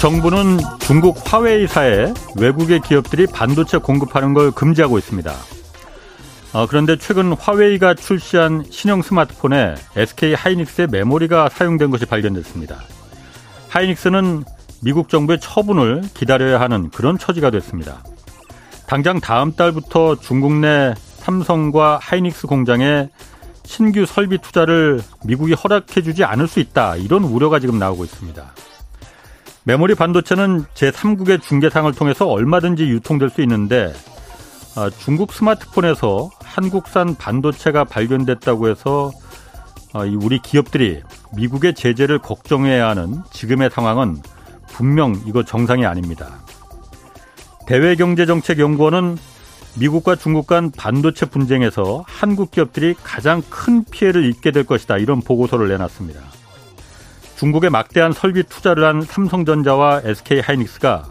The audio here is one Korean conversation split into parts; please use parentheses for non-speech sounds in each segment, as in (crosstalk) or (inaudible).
정부는 중국 화웨이사에 외국의 기업들이 반도체 공급하는 걸 금지하고 있습니다. 어, 그런데 최근 화웨이가 출시한 신형 스마트폰에 SK 하이닉스의 메모리가 사용된 것이 발견됐습니다. 하이닉스는 미국 정부의 처분을 기다려야 하는 그런 처지가 됐습니다. 당장 다음 달부터 중국 내 삼성과 하이닉스 공장에 신규 설비 투자를 미국이 허락해주지 않을 수 있다. 이런 우려가 지금 나오고 있습니다. 메모리 반도체는 제3국의 중개상을 통해서 얼마든지 유통될 수 있는데 아, 중국 스마트폰에서 한국산 반도체가 발견됐다고 해서 아, 우리 기업들이 미국의 제재를 걱정해야 하는 지금의 상황은 분명 이거 정상이 아닙니다. 대외경제정책연구원은 미국과 중국 간 반도체 분쟁에서 한국 기업들이 가장 큰 피해를 입게 될 것이다. 이런 보고서를 내놨습니다. 중국에 막대한 설비 투자를 한 삼성전자와 SK 하이닉스가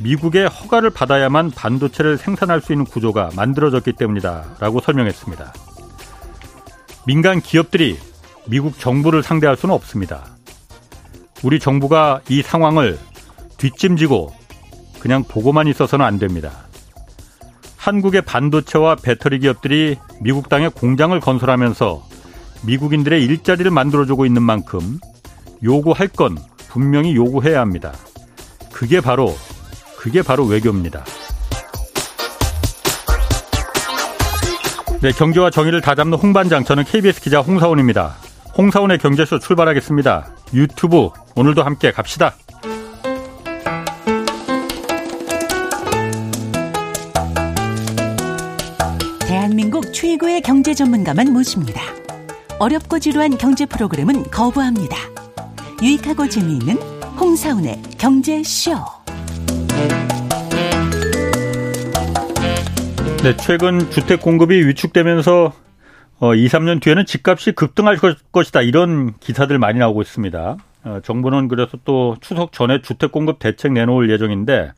미국의 허가를 받아야만 반도체를 생산할 수 있는 구조가 만들어졌기 때문이다. 라고 설명했습니다. 민간 기업들이 미국 정부를 상대할 수는 없습니다. 우리 정부가 이 상황을 뒷짐지고 그냥 보고만 있어서는 안 됩니다. 한국의 반도체와 배터리 기업들이 미국 땅에 공장을 건설하면서 미국인들의 일자리를 만들어주고 있는 만큼 요구할 건 분명히 요구해야 합니다. 그게 바로 그게 바로 외교입니다. 네, 경제와 정의를 다잡는 홍반장 저는 KBS 기자 홍사원입니다. 홍사원의 경제쇼 출발하겠습니다. 유튜브 오늘도 함께 갑시다. 대한민국 최고의 경제 전문가만 모십니다. 어렵고 지루한 경제 프로그램은 거부합니다. 유익하고 재미있는 홍사운의 경제쇼. 네, 최근 주택 공급이 위축되면서 어, 2, 3년 뒤에는 집값이 급등할 것이다. 이런 기사들 많이 나오고 있습니다. 어, 정부는 그래서 또 추석 전에 주택 공급 대책 내놓을 예정인데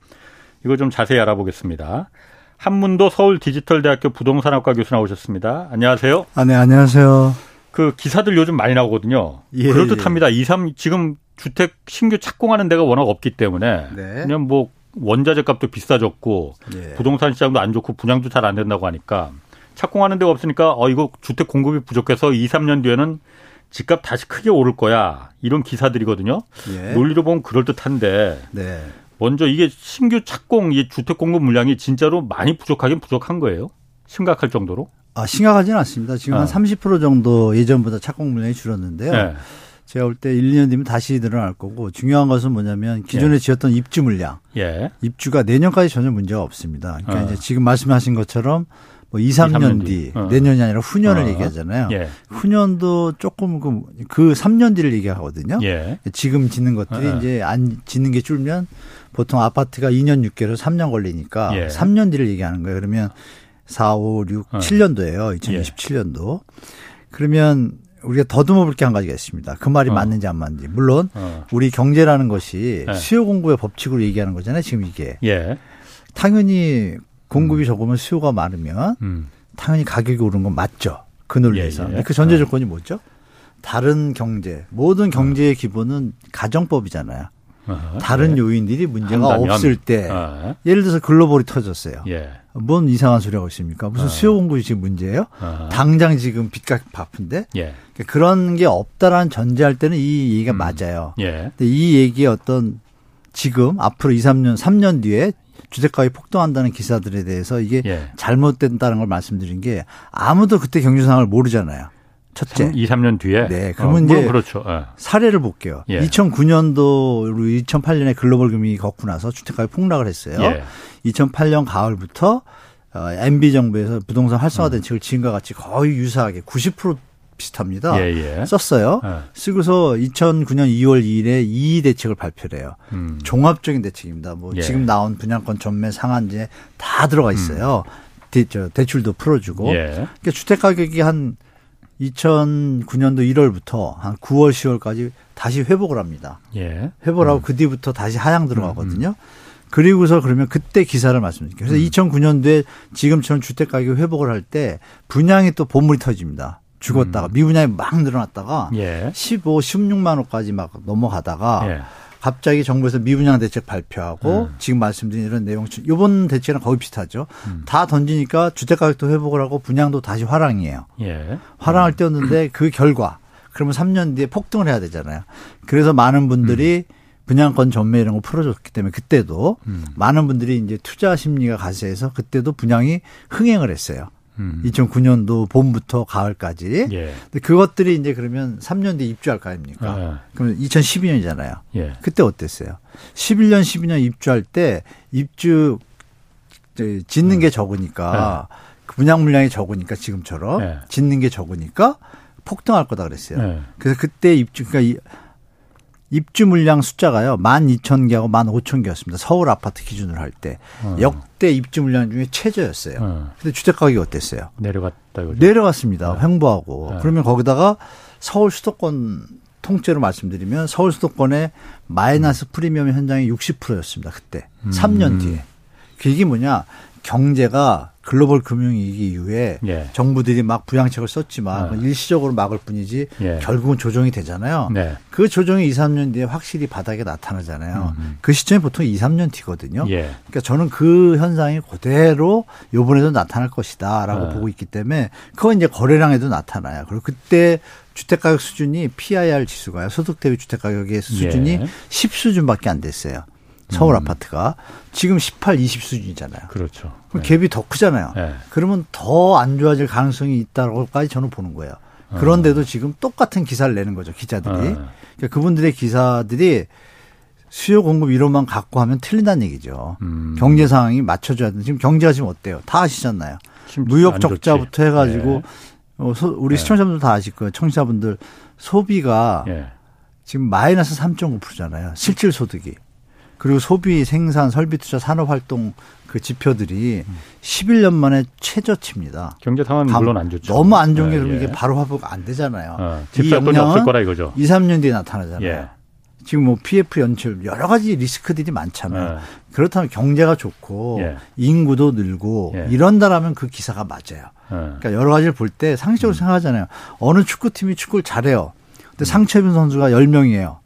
이거 좀 자세히 알아보겠습니다. 한문도 서울 디지털대학교 부동산학과 교수 나오셨습니다. 안녕하세요. 아, 네, 안녕하세요. 그 기사들 요즘 많이 나오거든요. 예, 그럴듯합니다. 예. 2, 3 지금 주택 신규 착공하는 데가 워낙 없기 때문에 네. 그냥 뭐 원자재 값도 비싸졌고 예. 부동산 시장도 안 좋고 분양도 잘 안 된다고 하니까 착공하는 데가 없으니까 어 이거 주택 공급이 부족해서 2, 3년 뒤에는 집값 다시 크게 오를 거야. 이런 기사들이거든요. 예. 논리로 보면 그럴 듯한데 네. 먼저 이게 신규 착공 이 주택 공급 물량이 진짜로 많이 부족하긴 부족한 거예요. 심각할 정도로? 아, 심각하지는 않습니다. 지금 어. 한30% 정도 예전보다 착공 물량이 줄었는데요. 네. 제가 볼 때 1, 2년 뒤면 다시 늘어날 거고 중요한 것은 뭐냐면 기존에 예. 지었던 입주 물량. 예. 입주가 내년까지 전혀 문제가 없습니다. 그러니까 어. 이제 지금 말씀하신 것처럼 뭐 2, 3년, 2, 3년 뒤, 어. 내년이 아니라 후년을 어. 얘기하잖아요. 예. 후년도 조금 그, 그 3년 뒤를 얘기하거든요. 예. 지금 짓는 것들이 어. 이제 안 짓는 게 줄면 보통 아파트가 2년 6개월, 3년 걸리니까 예. 3년 뒤를 얘기하는 거예요. 그러면 4, 5, 6, 7년도예요. 2027년도. 그러면 우리가 더듬어 볼 게 한 가지가 있습니다. 그 말이 어. 맞는지 안 맞는지. 물론 어. 우리 경제라는 것이 네. 수요 공급의 법칙으로 얘기하는 거잖아요. 지금 이게. 예. 당연히 공급이 음. 적으면 수요가 많으면 음. 당연히 가격이 오르는 건 맞죠. 그 논리에서. 예, 예. 그 전제 어. 조건이 뭐죠? 다른 경제, 모든 경제의 기본은 가정법이잖아요. 다른 네. 요인들이 문제가 한다면. 없을 때 아. 예를 들어서 글로벌이 터졌어요. 예. 뭔 이상한 소리 하고 있습니까? 무슨 아. 수요 공급이 지금 문제예요? 아. 당장 지금 빚값 바쁜데 예. 그러니까 그런 게 없다라는 전제할 때는 이 얘기가 음. 맞아요. 예. 근데 이 얘기의 어떤 지금 앞으로 2, 3년, 3년 뒤에 주택가격이 폭등한다는 기사들에 대해서 이게 예. 잘못된다는 걸 말씀드린 게 아무도 그때 경제 상황을 모르잖아요. 첫째. 3, 2, 3년 뒤에? 네. 그러면 어, 이제 그렇죠. 네. 사례를 볼게요. 예. 2009년도 2008년에 글로벌 금융이 걷고 나서 주택가격이 폭락을 했어요. 예. 2008년 가을부터 어, MB 정부에서 부동산 활성화 대책을 음. 지금과 같이 거의 유사하게 90% 비슷합니다. 예, 예. 썼어요. 예. 쓰고서 2009년 2월 2일에 이 대책을 발표를 해요. 음. 종합적인 대책입니다. 뭐 예. 지금 나온 분양권 전매 상한제 다 들어가 있어요. 음. 대, 저, 대출도 풀어주고. 예. 그러니까 주택 가격이 한 2009년도 1월부터 한 9월, 10월까지 다시 회복을 합니다. 예. 회복을 하고 음. 그 뒤부터 다시 하향 들어가거든요. 음. 음. 그리고서 그러면 그때 기사를 말씀드릴게요. 그래서 음. 2009년도에 지금처럼 주택 가격 회복을 할 때 분양이 또 보물이 터집니다. 죽었다가 음. 미분양이 막 늘어났다가 예. 15, 16만 원까지 막 넘어가다가 예. 갑자기 정부에서 미분양 대책 발표하고 음. 지금 말씀드린 이런 내용 이번 대책이랑 거의 비슷하죠. 음. 다 던지니까 주택 가격도 회복을 하고 분양도 다시 화랑이에요. 예. 화랑을 띄웠는데 그 결과 그러면 3년 뒤에 폭등을 해야 되잖아요. 그래서 많은 분들이 음. 분양권 전매 이런 거 풀어줬기 때문에 그때도 음. 많은 분들이 이제 투자 심리가 가세해서 그때도 분양이 흥행을 했어요. 음. 2009년도 봄부터 가을까지. 예. 근데 그것들이 이제 그러면 3년 뒤에 입주할 거 아닙니까? 예. 그러면 2012년이잖아요. 예. 그때 어땠어요? 11년, 12년 입주할 때 입주 짓는 게 적으니까 예. 분양 물량이 적으니까 지금처럼 예. 짓는 게 적으니까 폭등할 거다 그랬어요. 예. 그래서 그때 입주 그러니까 입주 물량 숫자가요. 12,000개하고 15,000개였습니다. 서울 아파트 기준으로 할 때. 어. 역대 입주 물량 중에 최저였어요. 어. 근데 주택 가격이 어땠어요? 내려갔다 고 내려갔습니다. 네. 횡보하고. 네. 그러면 거기다가 서울 수도권 통째로 말씀드리면 서울 수도권의 마이너스 음. 프리미엄 현장이 60%였습니다. 그때. 음. 3년 뒤에. 그게 뭐냐? 경제가 글로벌 금융위기 이후에 예. 정부들이 막 부양책을 썼지만 네. 일시적으로 막을 뿐이지 예. 결국은 조정이 되잖아요. 네. 그 조정이 2, 3년 뒤에 확실히 바닥에 나타나잖아요. 음. 그 시점이 보통 2, 3년 뒤거든요. 예. 그러니까 저는 그 현상이 그대로 요번에도 나타날 것이다라고 네. 보고 있기 때문에 그건 이제 거래량에도 나타나요. 그리고 그때 주택가격 수준이 PIR 지수가요. 소득 대비 주택가격의 수준이 예. 10 수준밖에 안 됐어요. 서울 음. 아파트가 지금 18, 20 수준이잖아요. 그렇죠. 그럼 네. 갭이 더 크잖아요. 네. 그러면 더 안 좋아질 가능성이 있다고까지 저는 보는 거예요. 그런데도 어. 지금 똑같은 기사를 내는 거죠, 기자들이. 어. 그러니까 그분들의 기사들이 수요 공급 이론만 갖고 하면 틀린다는 얘기죠. 음. 경제 상황이 맞춰줘야 돼. 지금 경제가 지금 어때요? 다 아시잖아요. 무역 적자부터 해가지고 네. 어, 소, 우리 네. 시청자분들 다 아실 거예요. 청취자분들 소비가 네. 지금 마이너스 3.9%잖아요. 실질 소득이. 그리고 소비, 생산, 설비 투자, 산업 활동 그 지표들이 음. 11년 만에 최저치입니다. 경제 상황은 물론 안 좋죠. 너무 안 좋은 게 네, 이게 예. 바로 회복 안 되잖아요. 어, 돈이 없을 거라 이거죠. 2, 3년 뒤에 나타나잖아요. 예. 지금 뭐 PF 연출 여러 가지 리스크들이 많잖아요. 예. 그렇다면 경제가 좋고 예. 인구도 늘고 예. 이런다라면 그 기사가 맞아요. 예. 그러니까 여러 가지를 볼 때 상식적으로 음. 생각하잖아요. 어느 축구팀이 축구를 잘해요. 근데 음. 상채빈 선수가 10명이에요.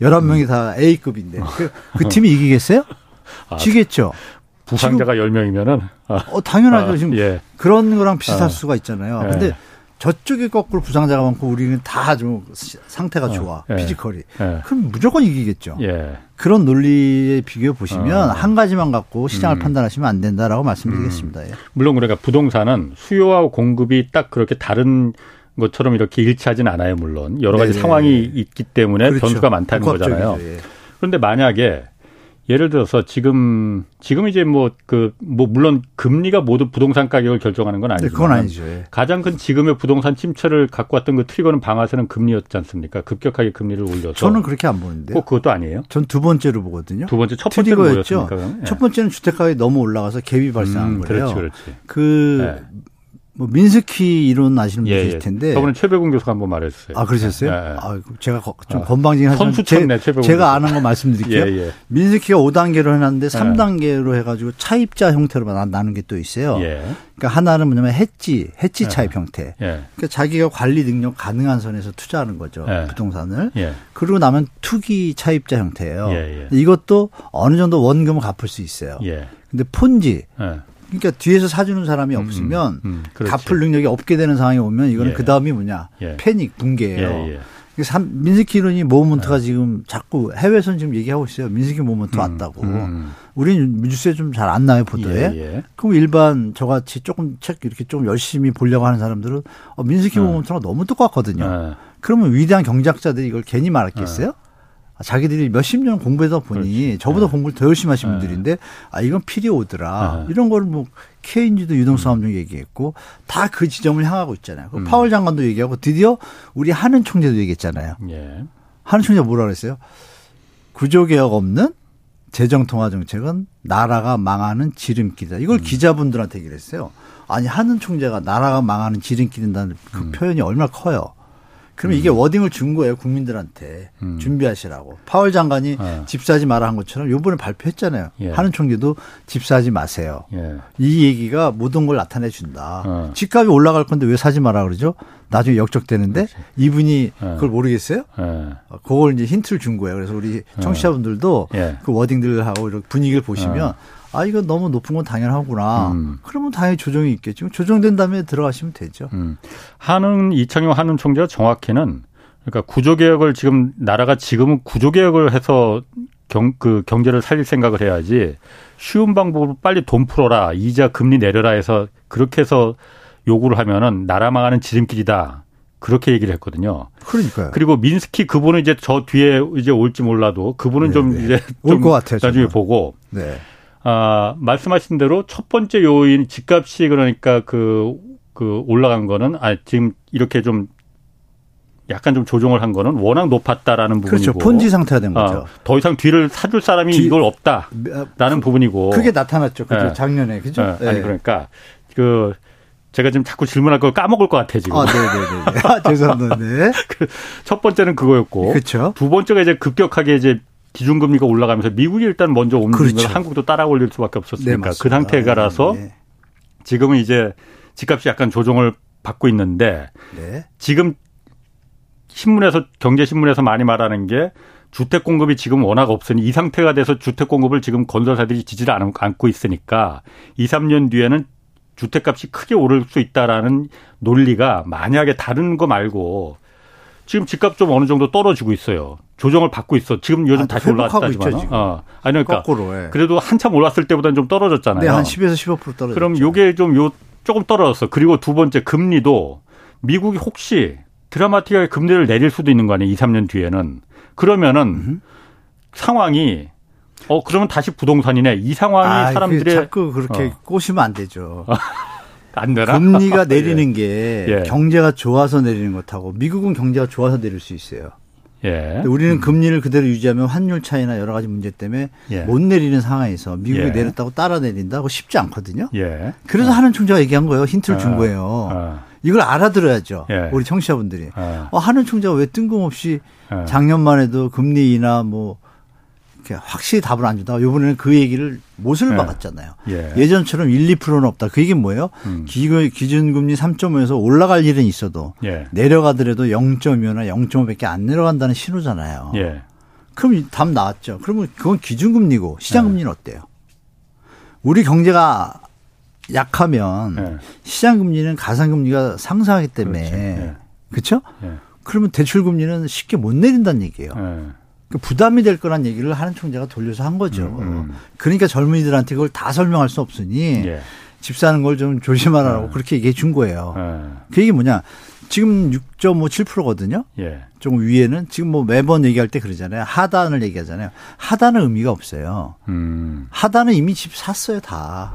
11명이 음. 다 A급인데 그, 그 팀이 이기겠어요? (laughs) 아, 지겠죠. 부상자가 지금, 10명이면은 아, 어 당연하죠. 아, 지금 예. 그런 거랑 비슷할 아, 수가 있잖아요. 예. 근데 저쪽이 거꾸로 부상자가 많고 우리는 다 좀 상태가 어, 좋아. 예. 피지컬이. 예. 그럼 무조건 이기겠죠. 예. 그런 논리에 비교해 보시면 어. 한 가지만 갖고 시장을 음. 판단하시면 안 된다라고 말씀드리겠습니다. 음. 물론 그러니까 부동산은 수요와 공급이 딱 그렇게 다른 것처럼 이렇게 일치하진 않아요, 물론. 여러 가지 네네. 상황이 있기 때문에 그렇죠. 변수가 많다는 거잖아요. 예. 그런데 만약에 예를 들어서 지금 지금 이제 뭐 그뭐 뭐 물론 금리가 모두 부동산 가격을 결정하는 건 아니지만 네, 그건 아니죠. 예. 가장 큰 지금의 부동산 침체를 갖고 왔던 그 트리거는 방아쇠는 금리였지 않습니까? 급격하게 금리를 올려서 저는 그렇게 안 보는데. 꼭 그것도 아니에요? 전 두 번째로 보거든요. 두 번째 첫 번째는 뭐였습니까? 예. 첫 번째는 주택 가격이 너무 올라가서 갭이 발생한 음, 거예요. 그렇지, 그렇지. 그 예. 뭐 민스키 이론 아시는 예, 계실 예. 텐데. 저번에 최백운 교수가 한번 말했어요. 아 그러셨어요? 예, 예. 아 제가 좀 아, 건방진 하지만 선수쳤네, 제, 제가 아는 거 말씀드릴게요. (laughs) 예, 예. 민스키가 5단계로 해놨는데 3단계로 해가지고 차입자 형태로 나는 게 또 있어요. 그러니까 하나는 뭐냐면 해지, 해지 차입 형태. 그러니까 자기가 관리 능력 가능한 선에서 투자하는 거죠 부동산을. 그리고 나면 투기 차입자 형태예요. 이것도 어느 정도 원금을 갚을 수 있어요. 근데 폰지 그러니까 뒤에서 사주는 사람이 음, 음, 없으면 음, 음, 갚을 능력이 없게 되는 상황이 오면 이거는 예. 그 다음이 뭐냐 예. 패닉 붕괴예요. 예, 예. 민스키 이론이 모먼트가 예. 지금 자꾸 해외에서는 지금 얘기하고 있어요. 민스키 모먼트 음, 왔다고. 음. 우리는 뉴스에 좀 잘 안 나요 보도에. 예, 예. 그럼 일반 저같이 조금 책 이렇게 좀 열심히 보려고 하는 사람들은 어, 민스키 모먼트가 너무 똑같거든요. 그러면 위대한 경제학자들이 이걸 괜히 말했겠어요? 자기들이 몇십 년 공부해서 보니 그렇지. 저보다 네. 공부를 더 열심히 하신 네. 분들인데 아 이건 필요오더라 네. 이런 거를 뭐 케인즈도 유동성 함정 음. 얘기했고 다 그 지점을 향하고 있잖아요. 그 음. 파월 장관도 얘기하고 드디어 우리 하는 총재도 얘기했잖아요. 예. 하는 총재 뭐라 그랬어요? 구조 개혁 없는 재정 통화 정책은 나라가 망하는 지름길이다. 이걸 음. 기자분들한테 얘기를 했어요. 아니 하는 총재가 나라가 망하는 지름길이라는 그 음. 표현이 얼마나 커요. 그러면 음. 이게 워딩을 준 거예요 국민들한테 음. 준비하시라고 파월 장관이 어. 집 사지 마라 한 것처럼 요번에 발표했잖아요 예. 하는 총리도 집 사지 마세요 예. 이 얘기가 모든 걸 나타내 준다 어. 집값이 올라갈 건데 왜 사지 마라 그러죠 나중에 역적되는데 그렇지. 이분이 네. 그걸 모르겠어요? 네. 그걸 이제 힌트를 준 거예요. 그래서 우리 청취자분들도 네. 그 워딩들하고 이렇게 분위기를 보시면 아 이거 너무 높은 건 당연하구나. 음. 그러면 당연히 조정이 있겠죠. 조정된 다음에 들어가시면 되죠. 음. 한은 이창용 한은 총재가 정확히는 그러니까 구조 개혁을 지금 나라가 지금은 구조 개혁을 해서 경, 그 경제를 살릴 생각을 해야지 쉬운 방법으로 빨리 돈 풀어라 이자 금리 내려라 해서 그렇게 해서 요구를 하면은 나라 망하는 지름길이다. 그렇게 얘기를 했거든요. 그러니까요. 그리고 민스키 그분은 이제 저 뒤에 이제 올지 몰라도 그분은 네, 좀 네. 이제 올 것 같아요. 나중에 정말. 보고. 네. 아, 말씀하신 대로 첫 번째 요인 집값이 그러니까 그, 그 올라간 거는 아, 지금 이렇게 좀 약간 좀 조정을 한 거는 워낙 높았다라는 그렇죠. 부분이고. 그렇죠. 폰지 상태가 된 거죠. 어, 더 이상 뒤를 사줄 사람이 뒤, 이걸 없다라는 그, 부분이고. 그게 나타났죠. 그죠. 네. 작년에. 그죠? 네. 아니 그러니까 그 제가 지금 자꾸 질문할 걸 까먹을 것 같아 지금. 아, 네네네. (laughs) 아, 죄송합니다. 네. (laughs) 그첫 번째는 그거였고. 그렇죠. 두 번째가 이제 급격하게 이제 기준금리가 올라가면서 미국이 일단 먼저 옮기면 그렇죠. 한국도 따라 올릴 수밖에 없었으니까 네, 그 상태가라서 네. 지금은 이제 집값이 약간 조정을 받고 있는데 네. 지금 신문에서 경제신문에서 많이 말하는 게 주택 공급이 지금 워낙 없으니 이 상태가 돼서 주택 공급을 지금 건설사들이 지지를 않고 있으니까 2, 3년 뒤에는 주택값이 크게 오를 수 있다라는 논리가 만약에 다른 거 말고 지금 집값 좀 어느 정도 떨어지고 있어요. 조정을 받고 있어. 지금 요즘 아, 다시 올라왔다지만. 어. 아니 그러니까 거꾸로, 예. 그래도 한참 올랐을 때보다는 좀 떨어졌잖아요. 네, 한 10에서 15% 떨어졌죠. 그럼 요게 좀 요 조금 떨어졌어. 그리고 두 번째 금리도 미국이 혹시 드라마틱하게 금리를 내릴 수도 있는 거 아니에요. 2, 3년 뒤에는. 그러면은 음. 상황이 어 그러면 다시 부동산이네. 이 상황이 아, 사람들의 자꾸 그렇게 어. 꼬시면 안 되죠. (laughs) 안 되나? 금리가 (laughs) 내리는 게 예. 경제가 좋아서 내리는 것하고 미국은 경제가 좋아서 내릴 수 있어요. 예. 우리는 음. 금리를 그대로 유지하면 환율 차이나 여러 가지 문제 때문에 예. 못 내리는 상황에서 미국이 예. 내렸다고 따라 내린다고 쉽지 않거든요. 예. 그래서 어. 하는 총재가 얘기한 거예요. 힌트를 준 어. 거예요. 어. 이걸 알아들어야죠. 예. 우리 청취자분들이. 어. 어, 하는 총재가 왜 뜬금없이 어. 작년만 해도 금리 인하 뭐 확실히 답을 안 준다. 이번에는 그 얘기를 못을 네. 박았잖아요. 예. 전처럼 1, 2%는 없다. 그 얘기는 뭐예요? 음. 기준금리 3.5에서 올라갈 일은 있어도 예. 내려가더라도 0.2나 0.5밖에 안 내려간다는 신호잖아요. 예. 그럼 답 나왔죠. 그러면 그건 기준금리고 시장금리는 예. 어때요? 우리 경제가 약하면 예. 시장금리는 가상금리가 상승하기 때문에 그렇죠? 그렇죠? 그러면 대출금리는 쉽게 못 내린다는 얘기예요. 그 부담이 될 거란 얘기를 하는 총재가 돌려서 한 거죠. 음, 음. 그러니까 젊은이들한테 그걸 다 설명할 수 없으니 예. 집 사는 걸 좀 조심하라고 예. 그렇게 얘기해 준 거예요. 예. 그 얘기 뭐냐. 지금 6.57%거든요. 예. 좀 위에는 지금 뭐 매번 얘기할 때 그러잖아요. 하단을 얘기하잖아요. 하단은 의미가 없어요. 음. 하단은 이미 집 샀어요, 다.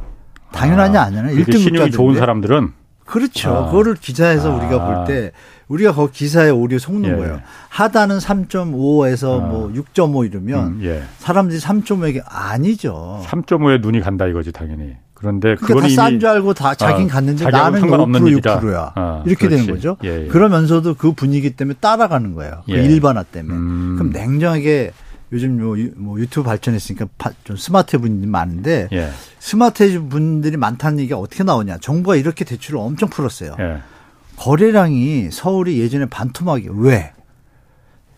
당연하냐 아, 아니냐. 1등 신용이 좋은 사람들은 그렇죠. 아. 그거를 기사에서 아. 우리가 볼 때 우리가 거 기사에 오류 속는 예. 거예요. 하단은 3.5에서 아. 뭐6.5 이러면 음, 예. 사람들이 3.5에게 아니죠. 3.5에 눈이 간다 이거지 당연히. 그런데 그러니까 다싼 줄 알고 다 자긴 아, 갔는데 나는 5% 6%야. 아, 이렇게 그렇지. 되는 거죠. 예, 예. 그러면서도 그 분위기 때문에 따라가는 거예요. 그 예. 일반화 때문에. 음. 그럼 냉정하게 요즘 뭐, 뭐 유튜브 발전했으니까 좀 스마트 분들이 많은데 예. 스마트 분들이 많다는 얘기가 어떻게 나오냐. 정부가 이렇게 대출을 엄청 풀었어요. 예. 거래량이 서울이 예전에 반토막이 왜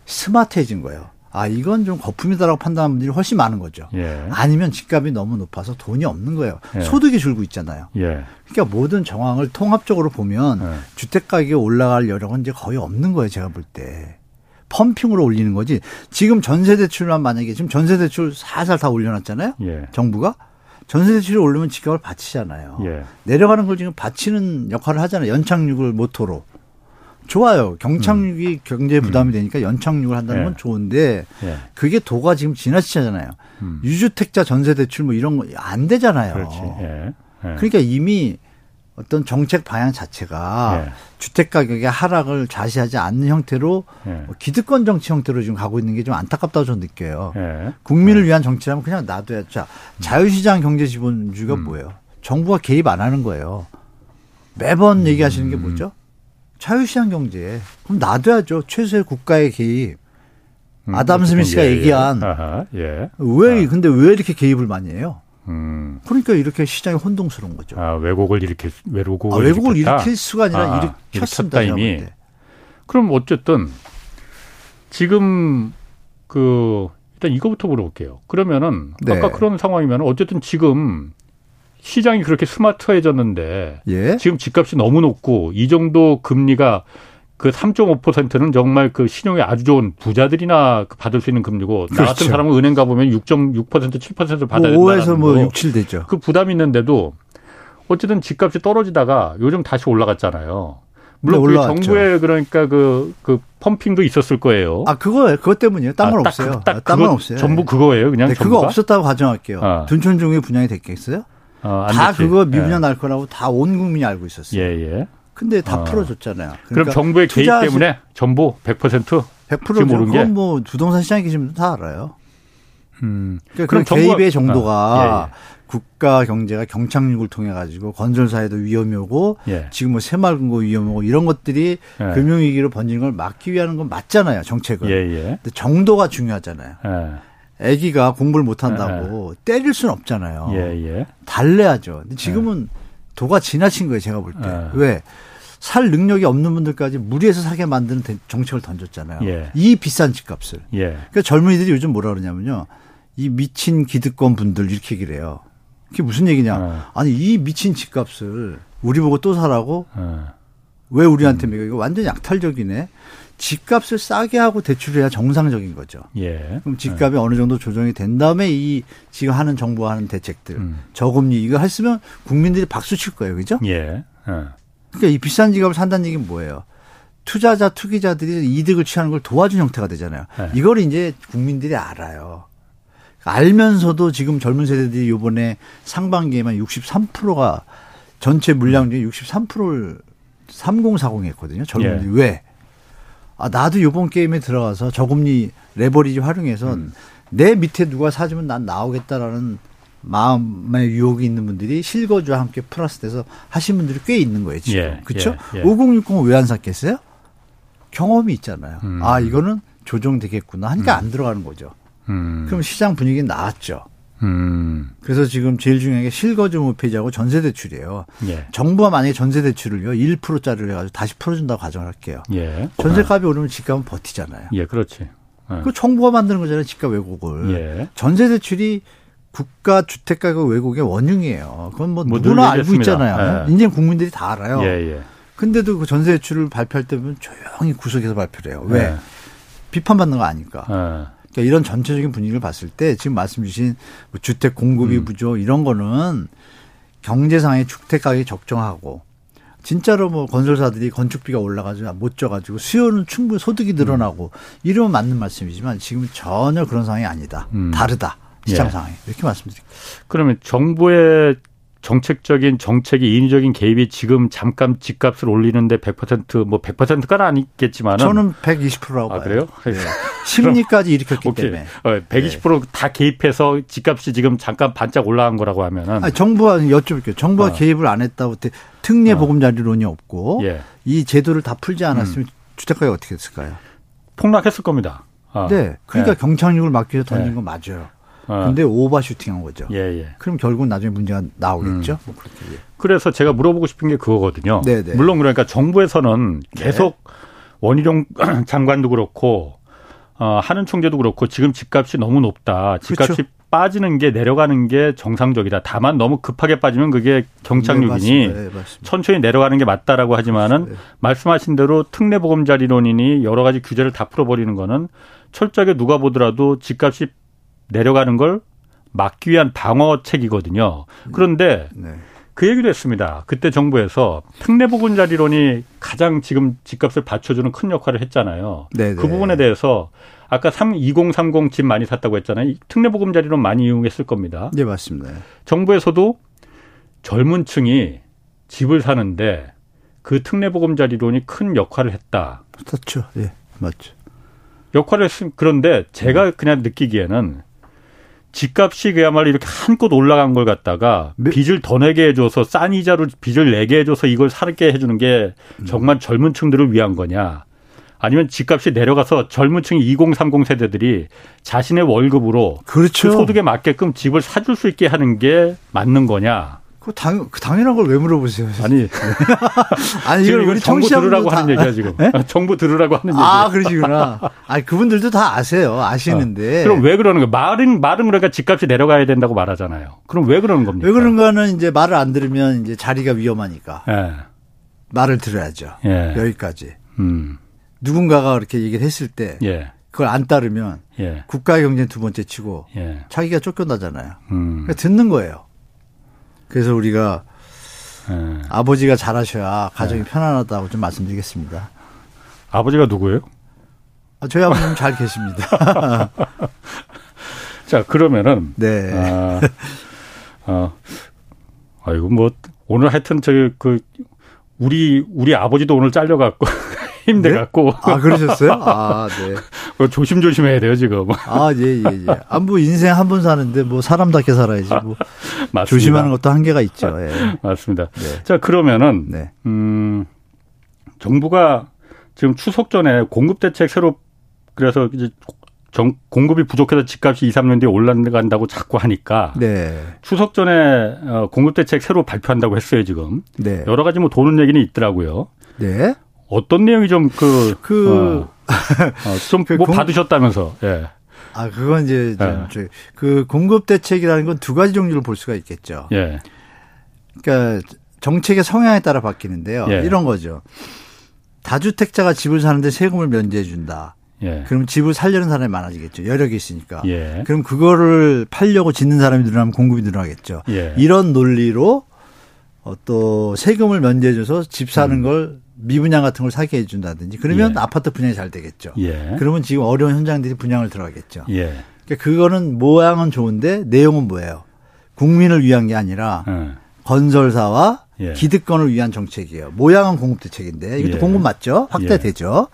스마트해진 거예요. 아 이건 좀 거품이다라고 판단하는 분들이 훨씬 많은 거죠. 예. 아니면 집값이 너무 높아서 돈이 없는 거예요. 예. 소득이 줄고 있잖아요. 예. 그러니까 모든 정황을 통합적으로 보면 예. 주택 가격이 올라갈 여력은 이제 거의 없는 거예요. 제가 볼 때. 펌핑으로 올리는 거지. 지금 전세 대출만 만약에 지금 전세 대출 살살 다 올려놨잖아요. 예. 정부가 전세 대출이 오르면 집값을 받치잖아요. 예. 내려가는 걸 지금 받치는 역할을 하잖아요. 연착륙을 모토로. 좋아요. 경착륙이 음. 경제 부담이 음. 되니까 연착륙을 한다는 예. 건 좋은데 예. 그게 도가 지금 지나치잖아요. 음. 유주택자 전세 대출 뭐 이런 거 안 되잖아요. 예. 예. 그러니까 이미 어떤 정책 방향 자체가 예. 주택 가격의 하락을 자시하지 않는 형태로 예. 뭐 기득권 정치 형태로 지금 가고 있는 게 좀 안타깝다고 저는 느껴요. 예. 국민을 예. 위한 정치라면 그냥 놔둬야 자 자유시장 경제 지분주의가 음. 뭐예요? 정부가 개입 안 하는 거예요. 매번 음. 얘기하시는 게 뭐죠? 자유시장 경제. 그럼 놔둬야죠. 최소의 국가의 개입. 음, 아담 스미스가 예, 예. 얘기한 아하, 예. 왜 아. 근데 왜 이렇게 개입을 많이 해요? 음. 그러니까 이렇게 시장이 혼동스러운 거죠. 아, 왜곡을 일으킬 왜곡을, 아, 왜곡을 일으킬 수가 아니라 아, 일으켰습니다. 이미. 그럼 어쨌든 지금 그 일단 이거부터 물어볼게요. 그러면은 네. 아까 그런 상황이면 어쨌든 지금 시장이 그렇게 스마트해졌는데 예? 지금 집값이 너무 높고 이 정도 금리가 그 3.5%는 정말 그 신용이 아주 좋은 부자들이나 그 받을 수 있는 금리고 그렇죠. 나 같은 그렇죠. 사람은 은행 가보면 6.6% 7% 받아야 뭐 된다. 5에서 뭐 6, 7 되죠. 그 부담이 있는데도 어쨌든 집값이 떨어지다가 요즘 다시 올라갔잖아요. 물론 네, 정부의 그러니까 그, 그 펌핑도 있었을 거예요. 아, 그거, 그것 때문이에요. 딴건 아, 없어요. 딱, 딱 딴건 없어요. 전부 그거예요. 그냥. 네, 그거 없었다고 가정할게요. 아. 둔촌종이 분양이 됐겠어요? 어, 다 됐지. 그거 미분양 예. 날 거라고 다 온 국민이 알고 있었어요. 예, 예. 근데 다 어. 풀어줬잖아요. 그러니까 그럼 정부의 개입 때문에 전부 100%? 100% 지금 게? 뭐 부동산 시장에 계시면 다 알아요. 음. 그러니까 그럼 개입의 정도가 아, 예, 예. 국가 경제가 경착륙을 통해 가지고 건설사에도 위험이 오고 예. 지금 뭐 새마을금 고 위험이 오고 이런 것들이 예. 금융위기로 번지는 걸 막기 위한 건 맞잖아요 정책은. 예, 예. 근데 정도가 중요하잖아요. 예. 아기가 공부를 못 한다고 때릴 수는 없잖아요. 달래야죠. 근데 지금은 도가 지나친 거예요 제가 볼 때. 왜? 살 능력이 없는 분들까지 무리해서 사게 만드는 정책을 던졌잖아요. 이 비싼 집값을. 그러니까 젊은이들이 요즘 뭐라 그러냐면요. 이 미친 기득권 분들 이렇게 얘기를 해요. 그게 무슨 얘기냐. 네. 아니, 이 미친 집값을 우리 보고 또 사라고? 네. 왜 우리한테 매겨? 이거 완전 약탈적이네. 집값을 싸게 하고 대출해야 정상적인 거죠. 예. 그럼 집값이 네. 어느 정도 조정이 된 다음에 이 지금 하는 정부가 하는 대책들, 음. 저금리 이거 했으면 국민들이 박수 칠 거예요. 그죠? 예. 예. 그러니까 이 비싼 집값을 산다는 얘기는 뭐예요? 투자자, 투기자들이 이득을 취하는 걸 도와준 형태가 되잖아요. 예. 이걸 이제 국민들이 알아요. 알면서도 지금 젊은 세대들이 요번에 상반기에만 63%가 전체 물량 중에 63%를 3040 했거든요. 젊은이 예. 왜? 아, 나도 요번 게임에 들어가서 저금리 레버리지 활용해서 음. 내 밑에 누가 사주면 난 나오겠다라는 마음의 유혹이 있는 분들이 실거주와 함께 플러스 돼서 하신 분들이 꽤 있는 거예요, 지금. 예. 그렇죠? 예. 예. 5060은 왜 안 샀겠어요? 경험이 있잖아요. 음. 아, 이거는 조정되겠구나 하니까 음. 안 들어가는 거죠. 음. 그럼 시장 분위기는 나았죠. 음. 그래서 지금 제일 중요한 게 실거주 무폐지하고 전세 대출이에요. 예. 정부가 만약에 전세 대출을요 1%짜리를 해가지고 다시 풀어준다고 가정을 할게요. 예. 전세값이 오르면 집값은 버티잖아요. 예, 그렇지. 예. 그 정부가 만드는 거잖아요, 집값 왜곡을. 예. 전세 대출이 국가 주택 가격 왜곡의 원흉이에요. 그건 뭐, 뭐 누구나 알고 있잖아요. 예. 이제 국민들이 다 알아요. 예, 예. 근데도 그 전세 대출을 발표할 때 보면 조용히 구석에서 발표를 해요. 왜? 예. 비판받는 거 아니까. 예. 그러니까 이런 전체적인 분위기를 봤을 때 지금 말씀 주신 뭐 주택 공급이 음. 부족 이런 거는 경제상의 주택 가격이 적정하고 진짜로 뭐 건설사들이 건축비가 올라가지고 못 져가지고 수요는 충분히 소득이 늘어나고 음. 이러면 맞는 말씀이지만 지금 전혀 그런 상황이 아니다. 음. 다르다. 시장 예. 상황이. 이렇게 말씀드릴게요. 그러면 정부의 정책적인 정책이 인위적인 개입이 지금 잠깐 집값을 올리는데 100%뭐 100%까는 아니겠지만 저는 120%라고 아, 봐요. 그래요? 네. 심리까지 일으켰기 오케이. 때문에. 어, 120%다 네. 개입해서 집값이 지금 잠깐 반짝 올라간 거라고 하면은 아니, 정부가 여쭤볼게요. 정부가 어. 개입을 안 했다고 특례 어. 보금자리론이 없고 예. 이 제도를 다 풀지 않았으면 음. 주택가가 어떻게 됐을까요? 폭락했을 겁니다. 어. 네. 그러니까 예. 경착륙을 막기 위해서 던진 예. 건 맞아요. 어. 근데 오버슈팅한 거죠. 예, 예. 그럼 결국은 나중에 문제가 나오겠죠. 음. 뭐 그렇게. 예. 그래서 제가 물어보고 싶은 게 그거거든요. 네네. 네. 물론 그러니까 정부에서는 네. 계속 네. 원희룡 (clears throat) 장관도 그렇고 어, 하는 총재도 그렇고 지금 집값이 너무 높다. 집값이 그렇죠. 빠지는 게 내려가는 게 정상적이다. 다만 너무 급하게 빠지면 그게 경착륙이니 네, 네, 천천히 내려가는 게 맞다라고 하지만은 네. 말씀하신 대로 특례보금자리론이니 여러 가지 규제를 다 풀어버리는 거는 철저하게 누가 보더라도 집값이 내려가는 걸 막기 위한 방어책이거든요. 그런데 네. 그 얘기도 했습니다. 그때 정부에서 특례보금자리론이 가장 지금 집값을 받쳐주는 큰 역할을 했잖아요. 네네. 그 네. 부분에 대해서 아까 3, 2030 집 많이 샀다고 했잖아요. 특례보금자리론 많이 이용했을 겁니다. 네, 맞습니다. 정부에서도 젊은 층이 집을 사는데 그 특례보금자리론이 큰 역할을 했다. 그렇죠. 예, 맞죠. 역할을 했음 그런데 제가 그냥 느끼기에는 집값이 그야말로 이렇게 한껏 올라간 걸 갖다가 네. 빚을 더 내게 해줘서 싼 이자로 빚을 내게 해줘서 이걸 살게 해주는 게 정말 젊은 층들을 위한 거냐. 아니면 집값이 내려가서 젊은 층 2030 세대들이 자신의 월급으로 그렇죠. 그 소득에 맞게끔 집을 사줄 수 있게 하는 게 맞는 거냐? 그 당, 그 당연한 걸 왜 물어보세요? (laughs) 아니. (laughs) 아니, 이걸 우리 정부 들으라고 하는 얘기야, 지금. 네? 정부 들으라고 하는 얘기야. 아, 그러시구나. (laughs) 아니, 그분들도 다 아세요. 아시는데. 어. 그럼 왜 그러는 거야? 말은, 말은 그러니까 집값이 내려가야 된다고 말하잖아요. 그럼 왜 그러는 겁니까? 왜 그런가는 이제 말을 안 들으면 이제 자리가 위험하니까. 예. 말을 들어야죠. 예. 여기까지. 음. 누군가가 그렇게 얘기를 했을 때. 예. 그걸 안 따르면. 예. 국가의 경제는 두 번째 치고. 예. 자기가 쫓겨나잖아요. 음. 그러니까 듣는 거예요. 그래서 우리가 네. 아버지가 잘하셔야 가정이 네. 편안하다고 좀 말씀드리겠습니다. 아버지가 누구예요? 아, 저희 아버님 잘 계십니다. (laughs) 자 그러면은 네. 아, 아, 아이고 뭐 오늘 하여튼 저기 그 우리 우리 아버지도 오늘 잘려갖고 힘내갖고. 네? 아, 그러셨어요? (laughs) 아, 네. 조심조심 해야 돼요, 지금. 아, 예, 예, 예. 아, 뭐, 인생 한 번 사는데, 뭐, 사람답게 살아야지. 뭐. (laughs) 맞습니다. 조심하는 것도 한계가 있죠. 예. 맞습니다. 네. 자, 그러면은, 네. 음, 정부가 지금 추석 전에 공급대책 새로, 그래서 이제 정, 공급이 부족해서 집값이 2, 3년 뒤에 올라간다고 자꾸 하니까 네. 추석 전에 어, 공급 대책 새로 발표한다고 했어요 지금. 네. 여러 가지 뭐 도는 얘기는 있더라고요. 네. 어떤 내용이 좀 그, 그, 어, (laughs) 어, 좀뭐 그 받으셨다면서, 예. 아, 그건 이제, 예. 그 공급 대책이라는 건 두 가지 종류를 볼 수가 있겠죠. 예. 그러니까 정책의 성향에 따라 바뀌는데요. 예. 이런 거죠. 다주택자가 집을 사는데 세금을 면제해 준다. 예. 그럼 집을 살려는 사람이 많아지겠죠. 여력이 있으니까. 예. 그럼 그거를 팔려고 짓는 사람이 늘어나면 공급이 늘어나겠죠. 예. 이런 논리로 어, 또 세금을 면제해줘서 집 사는 음. 걸 미분양 같은 걸 사게 해준다든지 그러면 예. 아파트 분양이 잘 되겠죠. 예. 그러면 지금 어려운 현장들이 분양을 들어가겠죠. 예. 그러니까 그거는 모양은 좋은데 내용은 뭐예요? 국민을 위한 게 아니라 예. 건설사와 예. 기득권을 위한 정책이에요. 모양은 공급 대책인데 이것도 예. 공급 맞죠? 확대되죠.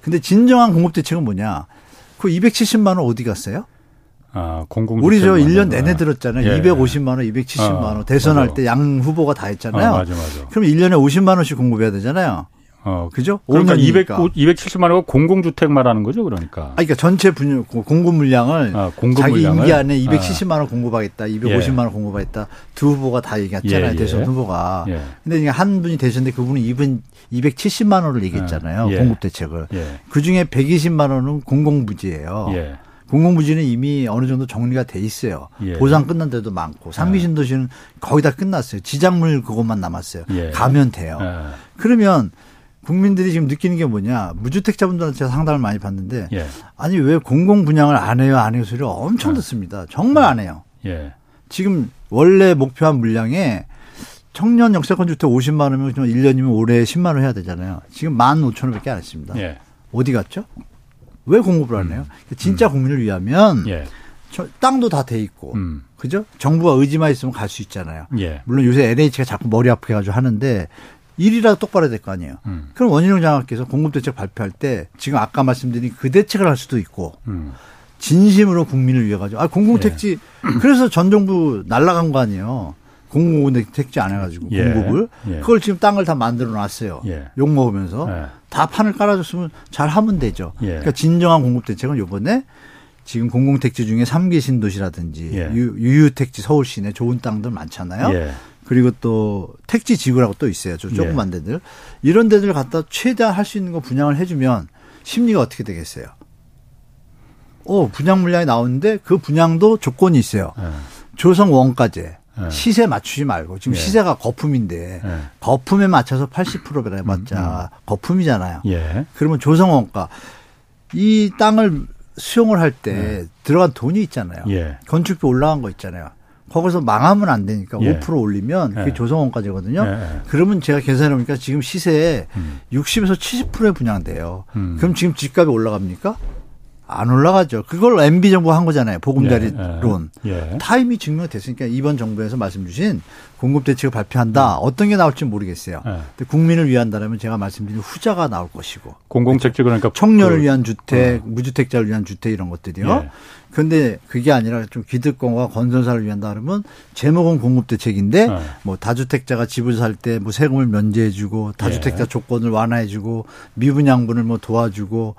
근데 진정한 공급 대책은 뭐냐? 그 270만 원 어디 갔어요? 아, 공공 우리 저 1년 내내 들었잖아요. 예. 250만 원, 270만 원. 어, 대선할 때 양 후보가 다 했잖아요. 어, 맞아, 맞아. 그럼 1년에 50만 원씩 공급해야 되잖아요. 어, 그죠? 그러니까 200, 270만 원은 공공주택 말하는 거죠, 그러니까. 아, 그러니까 전체 분유, 공급 물량을 아, 공급 자기 물량을? 임기 안에 270만 원 공급하겠다, 250만 원 예. 공급하겠다. 두 후보가 다 얘기했잖아요, 예, 예. 대선 후보가. 예. 근데 이제 한 분이 되셨는데 그분은 이분 270만 원을 얘기했잖아요, 예. 공급 대책을. 예. 그 중에 120만 원은 공공부지예요. 공공부지는 이미 어느 정도 정리가 돼 있어요. 예. 보상 끝난 데도 많고 상비 신도시는 예. 거의 다 끝났어요. 지작물 그것만 남았어요. 예. 가면 돼요. 예. 그러면 국민들이 지금 느끼는 게 뭐냐 무주택자분들한테 제가 상담을 많이 받는데 예. 아니 왜 공공 분양을 안 해요 안 해요 소리 엄청 예. 듣습니다. 정말 안 해요. 지금 원래 목표한 물량에 청년 역세권 주택 50만 원이면 1년이면 올해 10만 원 해야 되잖아요. 지금 1만 5천 원밖에 안 했습니다. 어디 갔죠? 왜 공급을 안 해요? 음. 진짜 음. 국민을 위하면 예. 땅도 다 돼 있고 음. 그죠? 정부가 의지만 있으면 갈 수 있잖아요. 예. 물론 요새 NH가 자꾸 머리 아프게 가지고 하는데 일이라도 똑바로 해야 될 거 아니에요. 음. 그럼 원희룡 장관께서 공급 대책 발표할 때 지금 아까 말씀드린 그 대책을 할 수도 있고 음. 진심으로 국민을 위해 가지고 아 공공 택지 예. (clears throat) 그래서 전 정부 날라간 거 아니에요. 공공 택지 안 해가지고 예. 공급을 예. 그걸 지금 땅을 다 만들어 놨어요. 예. 욕 먹으면서 예. 다 판을 깔아줬으면 잘 하면 되죠. 예. 그러니까 진정한 공급 대책은 요번에 지금 공공택지 중에 삼기 신도시라든지 예. 유유택지 서울 시내 좋은 땅들 많잖아요. 예. 그리고 또 택지 지구라고 또 있어요. 저 조그만 예. 데들. 이런 데들 갖다 최대한 할 수 있는 거 분양을 해주면 심리가 어떻게 되겠어요? 어, 분양 물량이 나오는데 그 분양도 조건이 있어요. 예. 조성 원가제. 네. 시세 맞추지 말고 지금 예. 시세가 거품인데 예. 거품에 맞춰서 80%라 해봤자 음, 음. 거품이잖아요. 예. 그러면 조성원가 이 땅을 수용을 할때 예. 들어간 돈이 있잖아요. 예. 건축비 올라간 거 있잖아요. 거기서 망하면 안 되니까 예. 5% 올리면 그게 예. 조성원가제거든요. 예. 그러면 제가 계산해 보니까 지금 시세에 음. 60에서 70%에 분양돼요. 음. 그럼 지금 집값이 올라갑니까? 안 올라가죠. 그걸 MB 정부가 한 거잖아요. 보금자리론. 예, 예. 예. 타임이 증명됐으니까 이번 정부에서 말씀 주신 공급 대책을 발표한다. 음. 어떤 게 나올지 모르겠어요. 예. 근데 국민을 위한다면 제가 말씀드린 후자가 나올 것이고. 공공택지 그러니까 청년을 그, 위한 주택, 어. 무주택자를 위한 주택 이런 것들이요. 예. 그런데 그게 아니라 좀 기득권과 건설사를 위한다 그러면 제목은 공급 대책인데 예. 뭐 다주택자가 집을 살 때 뭐 세금을 면제해주고 다주택자 예. 조건을 완화해주고 미분양분을 뭐 도와주고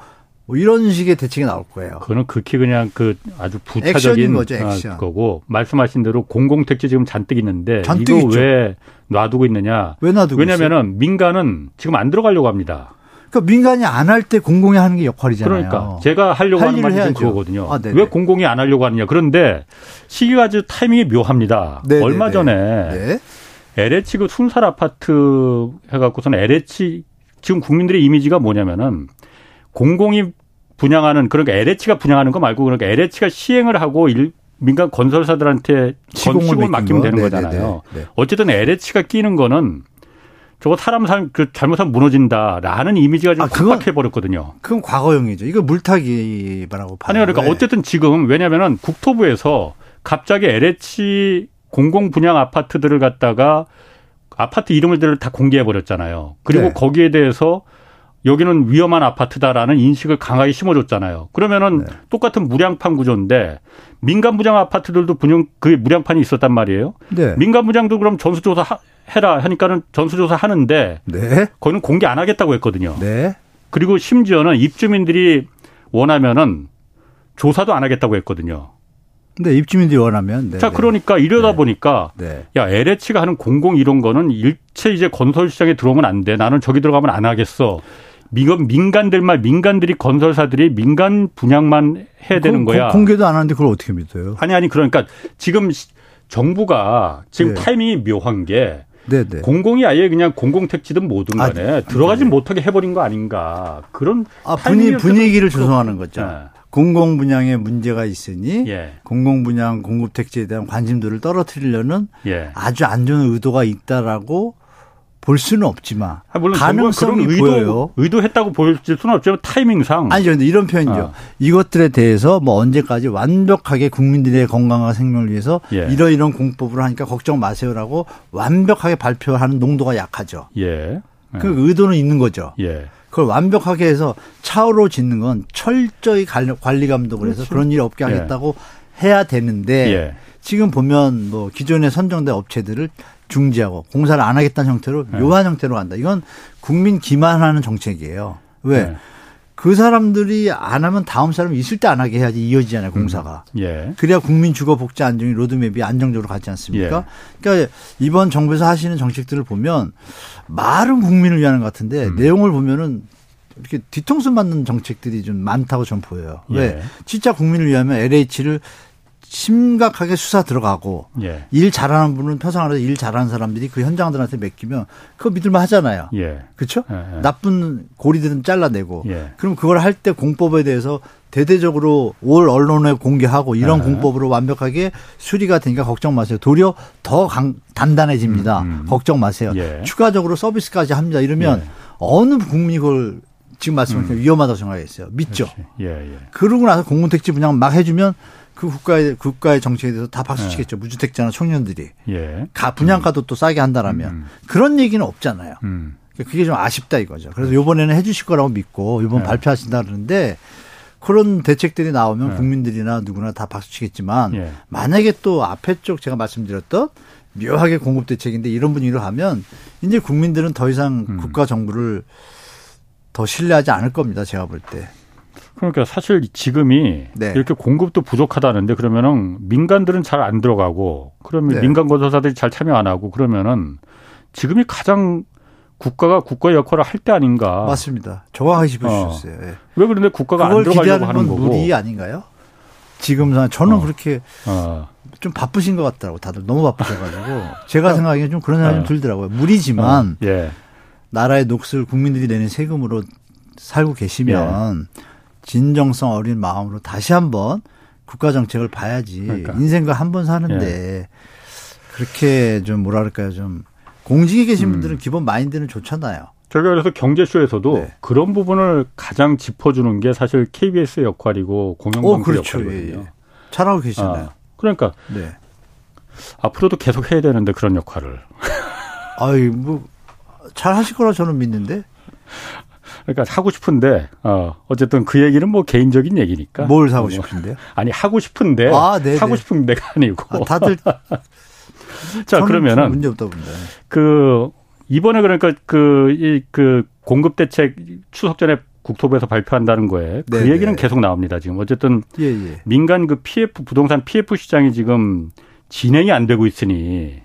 뭐 이런 식의 대책이 나올 거예요. 그거는 극히 그냥 그 아주 부차적인 거죠, 액션. 거고 말씀하신 대로 공공택지 지금 잔뜩 있는데 잔뜩 이거 있죠. 왜 놔두고 있느냐? 왜 놔두고 왜냐면은? 민간은 지금 안 들어가려고 합니다. 그러니까 민간이 안 할 때 공공이 하는 게 역할이잖아요. 그러니까 제가 하려고 할 하는 말이 지금 그거거든요. 아, 왜 공공이 안 하려고 하느냐? 그런데 시기가 아주 타이밍이 묘합니다. 네네네. 얼마 전에 네. LH 그 순살 아파트 해갖고서는 LH 지금 국민들의 이미지가 뭐냐면은 공공이 분양하는 그러니까 LH가 분양하는 거 말고 그러니까 LH가 시행을 하고 일, 민간 건설사들한테 시공을 맡기면 되는 거잖아요. 네. 어쨌든 LH가 끼는 거는 저거 사람 살, 그 잘못하면 무너진다라는 이미지가 좀 아, 팍팍해 버렸거든요. 그건 과거형이죠. 이거 물타기라고 봐요. 아니요, 그러니까 왜? 어쨌든 지금 왜냐하면은 국토부에서 갑자기 LH 공공 분양 아파트들을 갖다가 아파트 이름을 다 공개해 버렸잖아요. 그리고 네. 거기에 대해서 여기는 위험한 아파트다라는 인식을 강하게 심어줬잖아요. 그러면은 네. 똑같은 무량판 구조인데 민간 부장 아파트들도 분양 그 무량판이 있었단 말이에요. 네. 민간 부장도 그럼 전수조사 해라 하니까는 전수조사 하는데 네. 거기는 공개 안 하겠다고 했거든요. 네. 그리고 심지어는 입주민들이 원하면은 조사도 안 하겠다고 했거든요. 근데 입주민들이 원하면. 네, 자, 네. 그러니까 이러다 네. 보니까 네. 야, LH가 하는 공공 이런 거는 일체 이제 건설 시장에 들어오면 안 돼. 나는 저기 들어가면 안 하겠어. 민간들만 민간들이 건설사들이 민간 분양만 해야 되는 거야. 공개도 안 하는데 그걸 어떻게 믿어요? 아니 아니 그러니까 지금 정부가 지금 네. 타이밍이 묘한 게 네네. 공공이 아예 그냥 공공택지든 뭐든 간에 아, 들어가지 네. 못하게 해버린 거 아닌가 그런 아, 분위, 분위기를 조성하는 거죠. 네. 공공 분양에 문제가 있으니 예. 공공 분양 공급 택지에 대한 관심도를 떨어뜨리려는 예. 아주 안 좋은 의도가 있다라고 볼 수는 없지만 아, 물론 가능성이 의도, 보여요. 의도했다고 보일 수는 없지만 타이밍상 아니죠. 근데 이런 표현이죠. 어. 이것들에 대해서 뭐 언제까지 완벽하게 국민들의 건강과 생명을 위해서 예. 이러이런 공법으로 하니까 걱정 마세요라고 완벽하게 발표하는 농도가 약하죠. 예. 그 예. 의도는 있는 거죠. 예. 그걸 완벽하게 해서 차후로 짓는 건 철저히 관리 감독을 해서 그렇죠. 그런 일 없게 예. 하겠다고 해야 되는데 예. 지금 보면 뭐 기존에 선정된 업체들을 중지하고 공사를 안 하겠다는 형태로 네. 묘한 형태로 간다. 이건 국민 기만하는 정책이에요. 왜? 네. 그 사람들이 안 하면 다음 사람 있을 때 안 하게 해야지 이어지잖아요, 공사가. 음. 예. 그래야 국민 주거 복지 안정이 로드맵이 안정적으로 가지 않습니까? 예. 그러니까 이번 정부에서 하시는 정책들을 보면 말은 국민을 위하는 것 같은데 음. 내용을 보면은 이렇게 뒤통수 맞는 정책들이 좀 많다고 전 보여요. 왜? 예. 진짜 국민을 위하면 LH를 심각하게 수사 들어가고 예. 일 잘하는 분은 표상하면서 일 잘하는 사람들이 그 현장들한테 맡기면 그거 믿을만 하잖아요. 예. 그렇죠? 예. 나쁜 고리들은 잘라내고 예. 그럼 그걸 할 때 공법에 대해서 대대적으로 올 언론에 공개하고 이런 예. 공법으로 완벽하게 수리가 되니까 걱정 마세요. 도리어 더 강, 단단해집니다. 음, 음. 걱정 마세요. 예. 추가적으로 서비스까지 합니다. 이러면 어느 국민이 그걸 지금 말씀하신 음. 위험하다고 생각했어요. 믿죠. 그러고 나서 공공택지 분양 막 해주면 그 국가의 국가의 정책에 대해서 다 박수 치겠죠. 네. 무주택자나 청년들이. 예. 가 분양가도 음. 또 싸게 한다라면 음. 그런 얘기는 없잖아요. 음. 그러니까 그게 좀 아쉽다 이거죠. 그래서 요번에는 해 주실 거라고 믿고 요번 네. 발표하신다 그러는데 그런 대책들이 나오면 네. 국민들이나 누구나 다 박수 치겠지만 예. 만약에 또 앞에 쪽 제가 말씀드렸던 묘하게 공급 대책인데 이런 분위기로 하면 이제 국민들은 더 이상 음. 국가 정부를 더 신뢰하지 않을 겁니다. 제가 볼 때. 그러니까 사실 지금이 네. 이렇게 공급도 부족하다는데 그러면은 민간들은 잘 안 들어가고 그러면 네. 민간 건설사들이 잘 참여 안 하고 그러면은 지금이 가장 국가가 국가의 역할을 할 때 아닌가. 맞습니다. 정확하게 짚어주셨어요. 어. 네. 왜 그런데 국가가 안 들어가려고 하는 거고. 무리 아닌가요? 지금 저는 어. 그렇게 어. 좀 바쁘신 것 같더라고. 다들 너무 바쁘셔가지고 제가 생각하기엔 좀 그런 생각이 좀 어. 들더라고요. 무리지만 어. 예. 나라의 녹슬 국민들이 내는 세금으로 살고 계시면 예. 진정성 어린 마음으로 다시 한번 국가 정책을 봐야지. 그러니까. 인생과 한 번 사는데 예. 그렇게 좀 뭐랄까요 좀 공직에 계신 음. 분들은 기본 마인드는 좋잖아요. 저희가 그래서 경제쇼에서도 네. 그런 부분을 가장 짚어주는 게 사실 KBS의 역할이고 공영방송 어, 그렇죠. 역할이거든요. 예, 예. 잘하고 계시잖아요. 아, 그러니까 네. 앞으로도 계속 해야 되는데 그런 역할을. 아이 뭐 잘 하실 거라 저는 믿는데. 그러니까 하고 싶은데 어 어쨌든 그 얘기는 뭐 개인적인 얘기니까. 뭘 사고 뭐, 싶은데요? (laughs) 아니 하고 싶은데 아, 하고 싶은 데가 아니고. 아, 다들 (laughs) 자 그러면은 문제 없다 본다. 그 이번에 그러니까 그 이그 그 공급 대책 추석 전에 국토부에서 발표한다는 거에 그 네네. 얘기는 계속 나옵니다. 지금 어쨌든 예, 예. 민간 그 PF 부동산 PF 시장이 지금 진행이 안 되고 있으니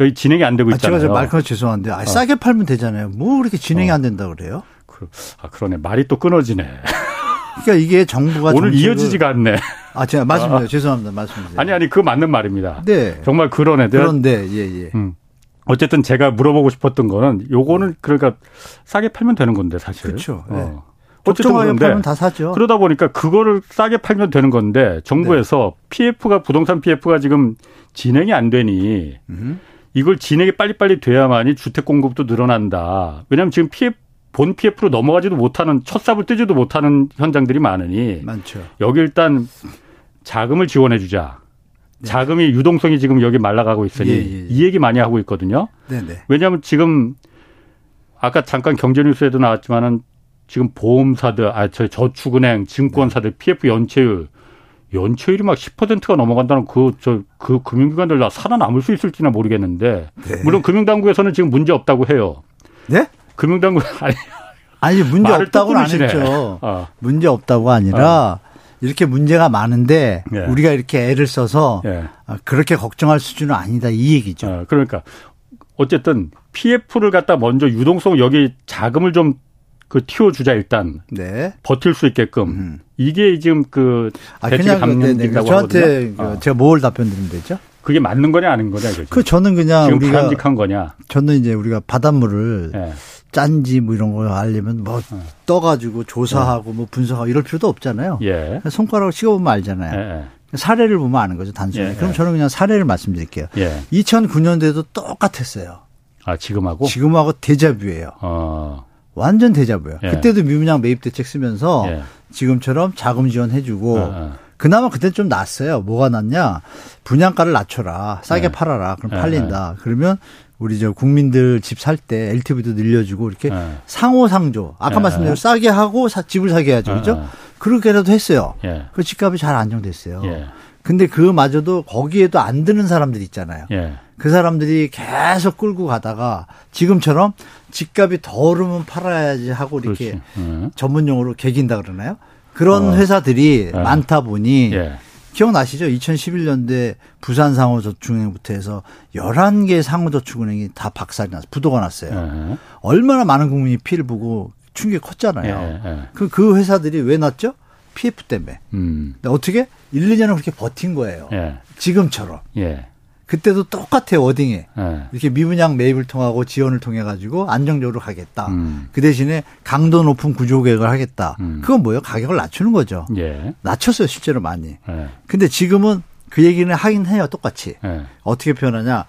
여기 진행이 안 되고 있잖아요. 아, 제가 말씀 죄송한데 아, 싸게 팔면 되잖아요. 뭐 그렇게 진행이 어. 안 된다 그래요? 그, 아 그러네 말이 또 끊어지네. 그러니까 이게 정부가 오늘 정책을... 이어지지가 않네. 아 제가 말씀드려요. 아. 죄송합니다. 말씀드려요. 아니 아니 그 맞는 말입니다. 네. 정말 그러네. 그런데 예예. 예. 음. 어쨌든 제가 물어보고 싶었던 거는 요거는 네. 그러니까 싸게 팔면 되는 건데 사실. 그렇죠. 네. 어. 어쨌든 그런데 팔면 다 사죠. 그러다 보니까 그거를 싸게 팔면 되는 건데 정부에서 네. PF가 부동산 PF가 지금 진행이 안 되니 음. 이걸 진행이 빨리빨리 돼야만이 주택 공급도 늘어난다. 왜냐하면 지금 PF 본 PF로 넘어가지도 못하는 첫 삽을 뜨지도 못하는 현장들이 많으니 많죠. 여기 일단 자금을 지원해 주자. 네. 자금이 유동성이 지금 여기 말라가고 있으니 예, 예, 예. 이 얘기 많이 하고 있거든요. 네네. 네. 왜냐하면 지금 아까 잠깐 경제뉴스에도 나왔지만은 지금 보험사들, 아, 저 저축은행, 증권사들 네. PF 연체율 연체율이 막 10%가 넘어간다는 그, 저, 그 금융기관들 다 살아남을 수 있을지는 모르겠는데. 네. 물론 금융당국에서는 지금 문제 없다고 해요. 네? 금융당국, (laughs) 아니. 아니, 문제 없다고는 안 했죠. 어. 문제 없다고 아니라, 어. 이렇게 문제가 많은데 예. 우리가 이렇게 애를 써서 예. 그렇게 걱정할 수준은 아니다 이 얘기죠. 어, 그러니까 어쨌든 PF를 갖다 먼저 유동성 여기 자금을 좀 그 튀어 주자 일단 네. 버틸 수 있게끔 음. 이게 지금 그 아, 대책에 담긴다고 저한테 그 어. 제가 뭘 답변 드리면 되죠? 그게 맞는 거냐 아닌 거냐 이거죠. 그 저는 그냥 지금 우리가 바람직한 거냐. 저는 이제 우리가 바닷물을 네. 짠지 뭐 이런 거 알려면 뭐 네. 떠가지고 조사하고 네. 뭐 분석하고 이럴 필요도 없잖아요. 예. 손가락으로 찍어보면 알잖아요. 예. 사례를 보면 아는 거죠 단순히. 예. 그럼 저는 그냥 사례를 말씀드릴게요. 예. 2009년도에도 똑같았어요. 아 지금하고? 지금하고 대자뷰예요. 어. 완전. 예. 그때도 미분양 매입 대책 쓰면서 예. 지금처럼 자금 지원해주고 어, 어. 그나마 그때 좀 낫어요. 뭐가 낫냐? 분양가를 낮춰라. 싸게 예. 팔아라. 그럼 예, 팔린다. 예. 그러면 우리 저 국민들 집 살 때 LTV도 늘려주고 이렇게 예. 상호상조. 아까 말씀드린 싸게 하고 사, 집을 사게 해야죠. 그죠? 그렇게라도 했어요. 그 집값이 잘 안정됐어요. 근데 그마저도 거기에도 안 드는 사람들 있잖아요. 그 사람들이 계속 끌고 가다가 지금처럼 집값이 더 오르면 팔아야지 하고 이렇게 네. 전문 용어로 개긴다 그러나요? 그런 어. 회사들이 네. 많다 보니 예. 기억나시죠? 2011년대 부산 상호저축은행부터 해서 11개 상호저축은행이 다 박살이 났어요. 부도가 났어요. 예. 얼마나 많은 국민이 피해를 보고 충격이 컸잖아요. 예. 예. 그, 그 회사들이 왜 났죠? PF 때문에. 음. 어떻게? 1, 2년을 그렇게 버틴 거예요. 예. 지금처럼. 예. 그때도 똑같아요 워딩에 네. 이렇게 미분양 매입을 통하고 지원을 통해 가지고 안정적으로 가겠다. 음. 그 대신에 강도 높은 구조 계획을 하겠다. 음. 그건 뭐예요? 가격을 낮추는 거죠. 예. 낮췄어요 실제로 많이. 예. 근데 지금은 그 얘기는 하긴 해요 똑같이. 예. 어떻게 표현하냐?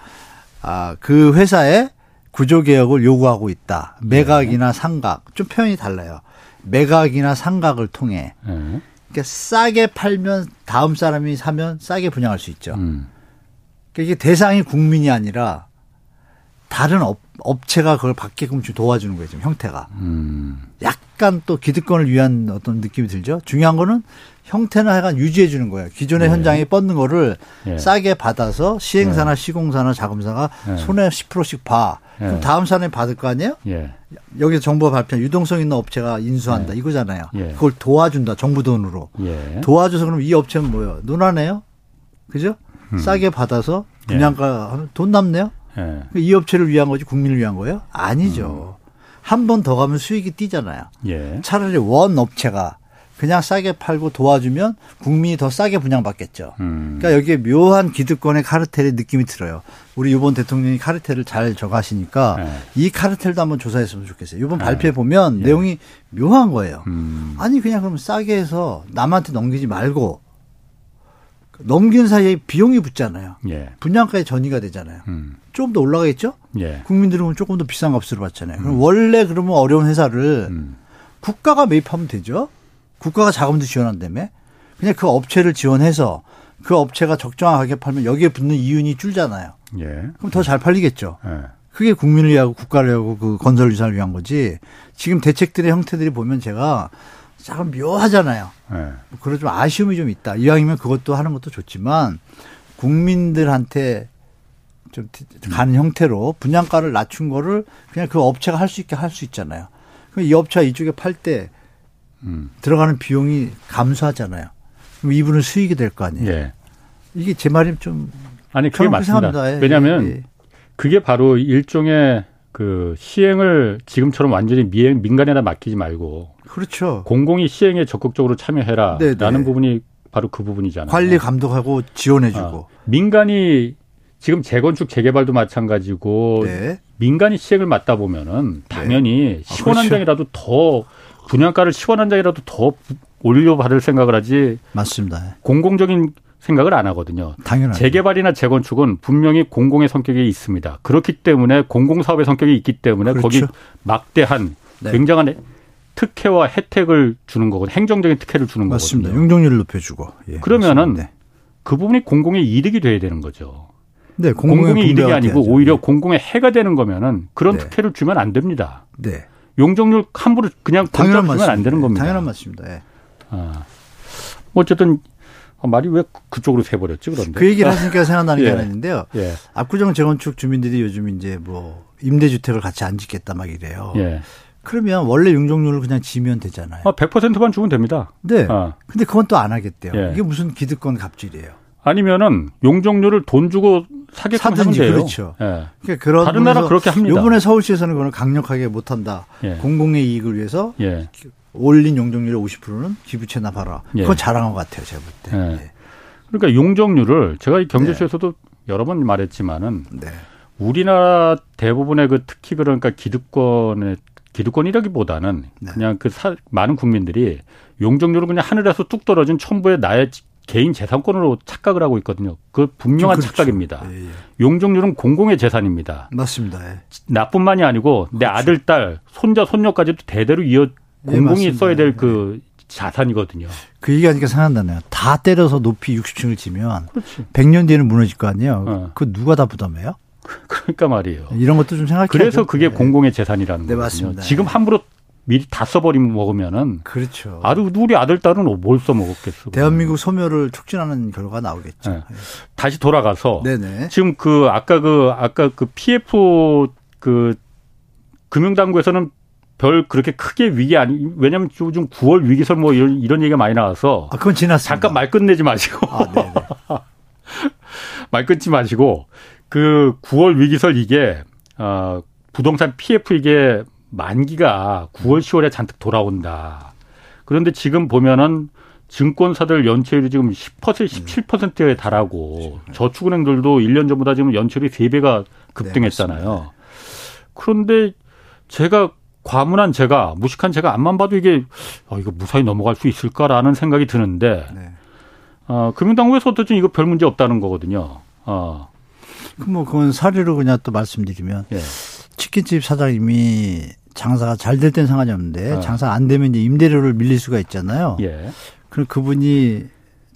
아그 회사에 구조 개혁을 요구하고 있다. 매각이나 예. 상각 좀 표현이 달라요. 매각이나 상각을 통해. 예. 그러니까 싸게 팔면 다음 사람이 사면 싸게 분양할 수 있죠. 음. 그러니까 이게 대상이 국민이 아니라 다른 업, 업체가 그걸 받게끔 좀 도와주는 거예요, 지금 형태가. 음. 약간 또 기득권을 위한 어떤 느낌이 들죠. 중요한 거는 형태는 하여간 유지해 주는 거예요. 기존의 네. 현장에 뻗는 거를 네. 싸게 받아서 시행사나 네. 시공사나 자금사가 네. 손에 10%씩 봐. 그럼 다음 사람이 받을 거 아니에요? 예. 여기서 정부가 발표한 유동성 있는 업체가 인수한다 예. 이거잖아요. 예. 그걸 도와준다 정부 돈으로. 예. 도와줘서 그럼 이 업체는 뭐예요? 논하네요? 그죠? 음. 싸게 받아서 분양가 예. 돈 남네요. 예. 이 업체를 위한 거지 국민을 위한 거예요? 아니죠. 음. 한번 더 가면 수익이 뛰잖아요. 예. 차라리 원 업체가 그냥 싸게 팔고 도와주면 국민이 더 싸게 분양받겠죠. 음. 그러니까 여기에 묘한 기득권의 카르텔의 느낌이 들어요. 우리 이번 대통령이 카르텔을 잘 적하시니까 네. 이 카르텔도 한번 조사했으면 좋겠어요. 이번 네. 발표해 보면 네. 내용이 묘한 거예요. 음. 아니 그냥 그럼 싸게 해서 남한테 넘기지 말고 넘기는 사이에 비용이 붙잖아요. 예. 분양가에 전이가 되잖아요. 음. 조금 더 올라가겠죠? 예. 국민들은 조금 더 비싼 값으로 받잖아요. 그럼 음. 원래 그러면 어려운 회사를 음. 국가가 매입하면 되죠. 국가가 자금도 지원한다며. 그냥 그 업체를 지원해서 그 업체가 적정한 가격에 팔면 여기에 붙는 이윤이 줄잖아요. 예. 그럼 더 잘 팔리겠죠. 예. 그게 국민을 위하고 국가를 위하고 그 건설 유산을 위한 거지. 지금 대책들의 형태들이 보면 제가 약간 묘하잖아요. 네. 그래서 좀 아쉬움이 좀 있다. 이왕이면 그것도 하는 것도 좋지만 국민들한테 좀 가는 음. 형태로 분양가를 낮춘 거를 그냥 그 업체가 할 수 있게 할 수 있잖아요. 그럼 이 업체가 이쪽에 팔때 음. 들어가는 비용이 감소하잖아요. 그럼 이분은 수익이 될 거 아니에요. 예. 이게 제 말이 좀 아니 그게 맞습니다. 예. 왜냐하면 예. 그게 바로 일종의 그 시행을 지금처럼 완전히 미행, 민간에다 맡기지 말고 그렇죠. 공공이 시행에 적극적으로 참여해라. 네네. 라는 부분이 바로 그 부분이잖아요. 관리 감독하고 지원해주고. 아, 민간이 지금 재건축 재개발도 마찬가지고 네. 민간이 시행을 맡다 보면은 당연히 네. 10원 아, 그렇죠. 한 장이라도 더 분양가를 10원 한 장이라도 더 올려 받을 생각을 하지. 맞습니다. 공공적인 생각을 안 하거든요. 당연하죠. 재개발이나 재건축은 분명히 공공의 성격이 있습니다. 그렇기 때문에 공공사업의 성격이 있기 때문에 그렇죠. 거기 막대한 네. 굉장한 특혜와 혜택을 주는 거고 행정적인 특혜를 주는 맞습니다. 거거든요. 용적률을 높여주고. 예, 그러면은 네. 그 부분이 공공의 이득이 돼야 되는 거죠. 네, 공공의, 공공의 이득이 아니고 돼야죠. 오히려 네. 공공의 해가 되는 거면은 그런 네. 특혜를 주면 안 됩니다. 네. 용적률 함부로 그냥 공짜 주면 안 되는 겁니다. 당연한 맞습니다. 예. 아. 어쨌든 말이 왜 그쪽으로 새버렸지 그런데 그 얘기를 하시니까 생각나는 예. 게 하나 있는데요. 예. 압구정 재건축 주민들이 요즘 이제 뭐 임대주택을 같이 안 짓겠다 막 이래요. 예. 그러면 원래 용적률을 그냥 지면 되잖아요. 아, 100%만 주면 됩니다. 네. 아. 근데 그건 또 안 하겠대요. 예. 이게 무슨 기득권 갑질이에요. 아니면은 용적률을 돈 주고 사게끔 하면 돼요. 그렇죠. 예. 그러니까 그런 다른 나라 그렇게 합니다. 이번에 서울시에서는 그걸 강력하게 못 한다. 예. 공공의 이익을 위해서 예. 올린 용적률의 50%는 기부채 나봐라. 예. 그건 잘한 것 같아요, 제가 볼 때. 예. 예. 그러니까 용적률을 제가 이 경제쇼에서도 네. 여러 번 말했지만은 네. 우리나라 대부분의 그 특히 그러니까 기득권의 기득권이라기보다는 네. 그냥 그 사, 많은 국민들이 용적률을 그냥 하늘에서 뚝 떨어진 첨부의 나의 개인 재산권으로 착각을 하고 있거든요. 그 분명한 그렇죠. 착각입니다. 예, 예. 용적률은 공공의 재산입니다. 맞습니다. 예. 나뿐만이 아니고 그렇죠. 내 아들, 딸, 손자, 손녀까지도 대대로 이어 예, 공공이 써야 될그 예. 자산이거든요. 그 얘기하니까 생각나네요. 다 때려서 높이 60층을 지면 그렇지. 100년 뒤에는 무너질 거 아니에요. 어. 그 누가 다 부담해요? 그러니까 말이에요. 이런 것도 좀 생각해야 그래서 그게 네. 공공의 재산이라는 네, 거거든요. 맞습니다. 지금 함부로 미리 다 써버리면 먹으면은 그렇죠. 아주 우리 아들 딸은 뭘 써먹었겠어. 대한민국 소멸을 촉진하는 결과가 나오겠죠. 네. 다시 돌아가서 네네. 지금 그 아까 그 아까 그 PF 그 금융당국에서는 별 그렇게 크게 위기 아니 왜냐면 요즘 9월 위기설 뭐 이런 이런 얘기가 많이 나와서 아, 그건 지났습니다. 잠깐 말 끝내지 마시고 아, (laughs) 말 끊지 마시고 그 9월 위기설 이게 어 부동산 PF 이게 만기가 9월 10월에 잔뜩 돌아온다. 그런데 지금 보면은 증권사들 연체율이 지금 10% 17%에 달하고 저축은행들도 1년 전보다 지금 연체율이 3배가 급등했잖아요. 네, 그런데 제가 과문한 제가 무식한 제가 앞만 봐도 이게 어, 이거 무사히 넘어갈 수 있을까라는 생각이 드는데 네. 어, 금융당국에서도 좀 이거 별 문제 없다는 거거든요. 어. 뭐 그건 사례로 그냥 또 말씀드리면 예. 치킨집 사장님이 장사가 잘 될 땐 상관이 없는데 어. 장사 안 되면 이제 임대료를 밀릴 수가 있잖아요. 예. 그럼 그분이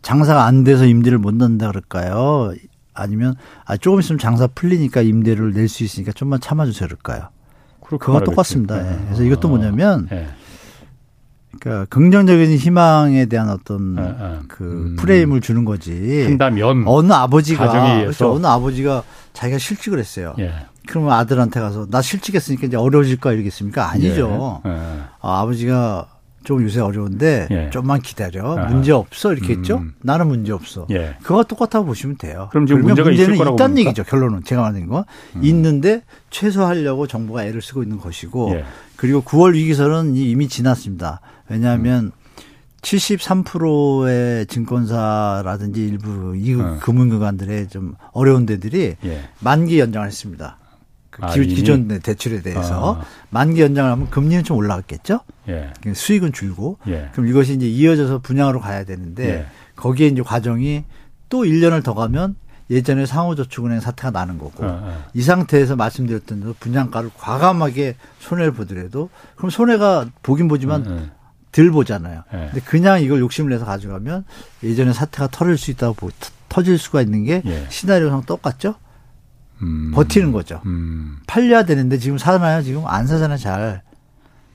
장사가 안 돼서 임대를 못 낸다 그럴까요? 아니면 아 조금 있으면 장사 풀리니까 임대료를 낼 수 있으니까 좀만 참아주세요 그럴까요? 그거 똑같습니다. 예. 그래서 이것도 아. 뭐냐면 예. 그러니까 긍정적인 희망에 대한 어떤 예, 예. 그 음. 프레임을 주는 거지. 한다면 어느 아버지가 그렇죠. 어느 아버지가 자기가 실직을 했어요. 예. 그러면 아들한테 가서 나 실직했으니까 이제 어려워질까 이러겠습니까? 아니죠. 예. 예. 아, 아버지가 좀 요새 어려운데 예. 좀만 기다려. 아. 문제 없어 이렇게 했죠. 음. 나는 문제 없어. 예. 그거 똑같다고 보시면 돼요. 그럼 지금 문제가 문제는 있을 있다는 얘기죠. 결론은 제가 말하는 거 음. 있는데 최소화하려고 정부가 애를 쓰고 있는 것이고 예. 그리고 9월 위기설은 이미 지났습니다. 왜냐하면 음. 73%의 증권사라든지 일부 이 어. 금융기관들의 좀 어려운 데들이 예. 만기 연장을 했습니다. 그 아, 기존 대출에 대해서 아. 만기 연장을 하면 금리는 좀 올라갔겠죠. 예. 수익은 줄고 예. 그럼 이것이 이제 이어져서 분양으로 가야 되는데 예. 거기에 이제 과정이 또 1년을 더 가면 예전에 상호저축은행 사태가 나는 거고 네, 네. 이 상태에서 말씀드렸던 대로 분양가를 과감하게 손해를 보더라도 그럼 손해가 보긴 보지만 네, 네. 덜 보잖아요. 네. 근데 그냥 이걸 욕심을 내서 가져가면 예전에 사태가 터질 수 있다고 보, 터질 수가 있는 게 예. 시나리오상 똑같죠. 음. 버티는 거죠. 음. 팔려야 되는데 지금 사나요? 지금 안 사잖아요, 잘.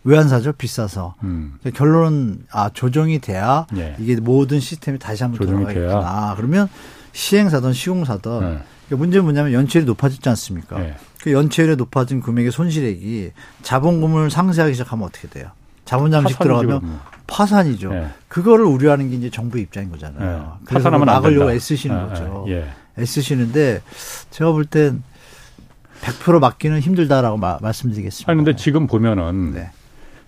왜 안 사죠? 비싸서. 음. 결론은 아 조정이 돼야 예. 이게 모든 시스템이 다시 한번 돌아가겠구나. 그러면 시행사든 시공사든 네. 그러니까 문제는 뭐냐면 연체율이 높아졌지 않습니까? 네. 그 연체율이 높아진 금액의 손실액이 자본금을 상쇄하기 시작하면 어떻게 돼요? 자본 잠식 들어가면 뭐. 파산이죠. 네. 그거를 우려하는 게 이제 정부 입장인 거잖아요. 네. 그래서 파산하면 막으려고 애쓰시는 네, 거죠. 예. 애쓰시는데 제가 볼 땐 100% 막기는 힘들다라고 마, 말씀드리겠습니다. 아니 근데 지금 보면은 네.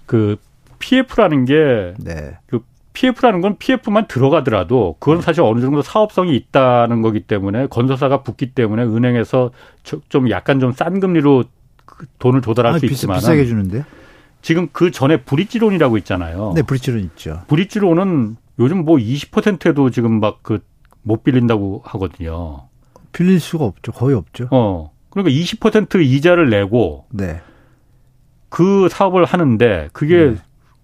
그 PF라는 게 네. 그 PF라는 건 PF만 들어가더라도 그건 사실 어느 정도 사업성이 있다는 거기 때문에 건설사가 붙기 때문에 은행에서 좀 약간 좀 싼 금리로 그 돈을 조달할 아, 수 있지만 비싸게 주는데 지금 그 전에 브릿지론이라고 있잖아요. 네, 브릿지론 있죠. 브릿지론은 요즘 뭐 20%도 지금 막 그 못 빌린다고 하거든요. 빌릴 수가 없죠. 거의 없죠. 어. 그러니까 20% 이자를 내고 네. 그 사업을 하는데 그게 네.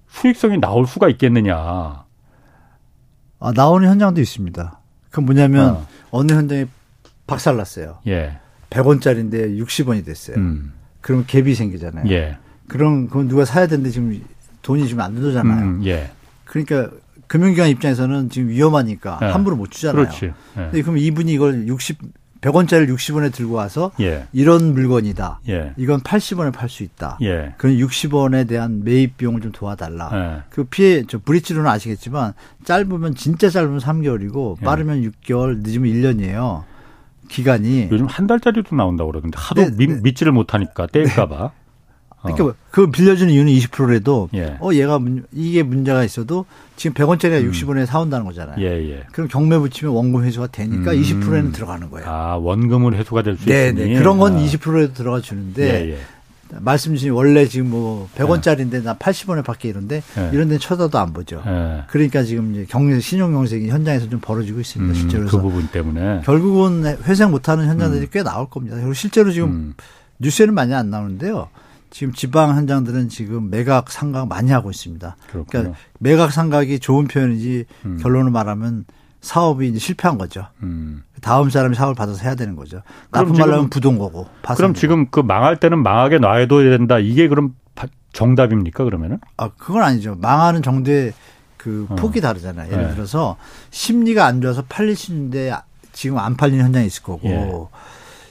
수익성이 나올 수가 있겠느냐. 아, 나오는 현장도 있습니다. 그 뭐냐면 어. 느 현장이 박살났어요. 예. 100원짜리인데 60원이 됐어요. 음. 그러면 갭이 생기잖아요. 예. 그럼 그건 누가 사야 되는데 지금 돈이 지금 안 들어오잖아요. 음, 예. 그러니까 금융기관 입장에서는 지금 위험하니까 예. 함부로 못 주잖아요. 그렇지. 예. 근데 그럼 이분이 이걸 60 100원짜리를 60원에 들고 와서 예. 이런 물건이다. 예. 이건 80원에 팔 수 있다. 예. 그런 60원에 대한 매입 비용을 좀 도와달라. 예. 그 피해 저 브릿지로는 아시겠지만 짧으면 진짜 짧으면 3개월이고 예. 빠르면 6개월, 늦으면 1년이에요. 기간이 요즘 한 달짜리도 나온다고 그러는데 하도 네, 미, 네. 믿지를 못하니까 떼일까봐. (laughs) 네. 그러니까 어. 그 빌려주는 이유는 20%라도 예. 어 얘가 문, 이게 문제가 있어도 지금 100원짜리가 음. 60원에 사온다는 거잖아요. 예, 예. 그럼 경매 붙이면 원금 회수가 되니까 음. 20%에는 들어가는 거예요. 아 원금은 회수가 될 수 있으니. 네, 그런 건 아. 20%에도 들어가 주는데 예, 예. 말씀 주신 원래 지금 뭐 100원짜리인데 나 80원에 밖에 이런데 예. 이런 데는 쳐다도 안 보죠. 예. 그러니까 지금 이제 경제 신용 경색이 현장에서 좀 벌어지고 있습니다. 음, 실제로 그 부분 때문에 결국은 회생 못하는 현장들이 음. 꽤 나올 겁니다. 그리고 실제로 지금 음. 뉴스에는 많이 안 나오는데요. 지금 지방 현장들은 지금 매각 상각 많이 하고 있습니다. 그렇군요. 그러니까 매각 상각이 좋은 표현이지 음. 결론을 말하면 사업이 이제 실패한 거죠. 음. 다음 사람이 사업을 받아서 해야 되는 거죠. 나쁜 말로 하면 부동 거고. 그럼 지금 그 망할 때는 망하게 놔둬야 된다. 이게 그럼 정답입니까 그러면은? 아 그건 아니죠. 망하는 정도의 그 어. 폭이 다르잖아요. 예를 네. 들어서 심리가 안 좋아서 팔릴 수 있는데 지금 안 팔리는 현장이 있을 거고 예.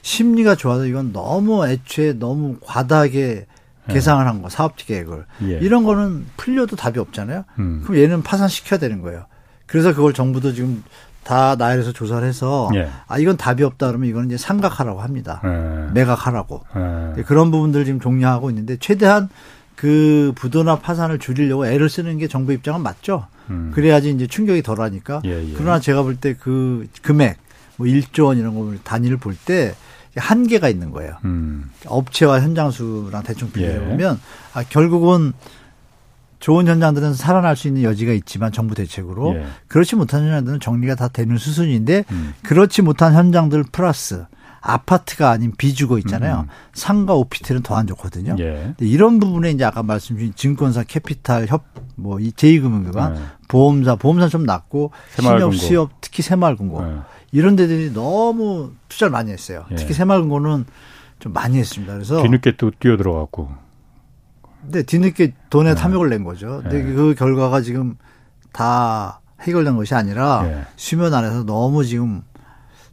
심리가 좋아서 이건 너무 애초에 너무 과다하게 예. 계상을 한 거, 사업지 계획을. 예. 이런 거는 풀려도 답이 없잖아요. 음. 그럼 얘는 파산시켜야 되는 거예요. 그래서 그걸 정부도 지금 다 나열해서 조사를 해서 예. 아 이건 답이 없다 그러면 이거는 이제 상각하라고 합니다. 예. 매각하라고 예. 그런 부분들 지금 종료하고 있는데 최대한 그 부도나 파산을 줄이려고 애를 쓰는 게 정부 입장은 맞죠. 음. 그래야지 이제 충격이 덜하니까. 예, 예. 그러나 제가 볼 때 그 금액 뭐 1조 원 이런 거 단위를 볼때 한계가 있는 거예요. 음. 업체와 현장 수랑 대충 비교해 보면 예. 아, 결국은 좋은 현장들은 살아날 수 있는 여지가 있지만 정부 대책으로 예. 그렇지 못한 현장들은 정리가 다 되는 수순인데 음. 그렇지 못한 현장들 플러스 아파트가 아닌 비주거 있잖아요. 음. 상가 오피스텔은 더 안 좋거든요. 예. 이런 부분에 이제 아까 말씀 주신 증권사 캐피탈 협뭐이 제2금융기관 예. 보험사 보험사 좀 낮고 신협 수협 특히 새마을금고 예. 이런 데들이 너무 투자를 많이 했어요. 예. 특히 새마을금고는 좀 많이 했습니다. 그래서 뒤늦게 또 뛰어 들어갔고. 네, 뒤늦게 돈에 예. 탐욕을 낸 거죠. 근데 예. 그 결과가 지금 다 해결된 것이 아니라 예. 수면 안에서 너무 지금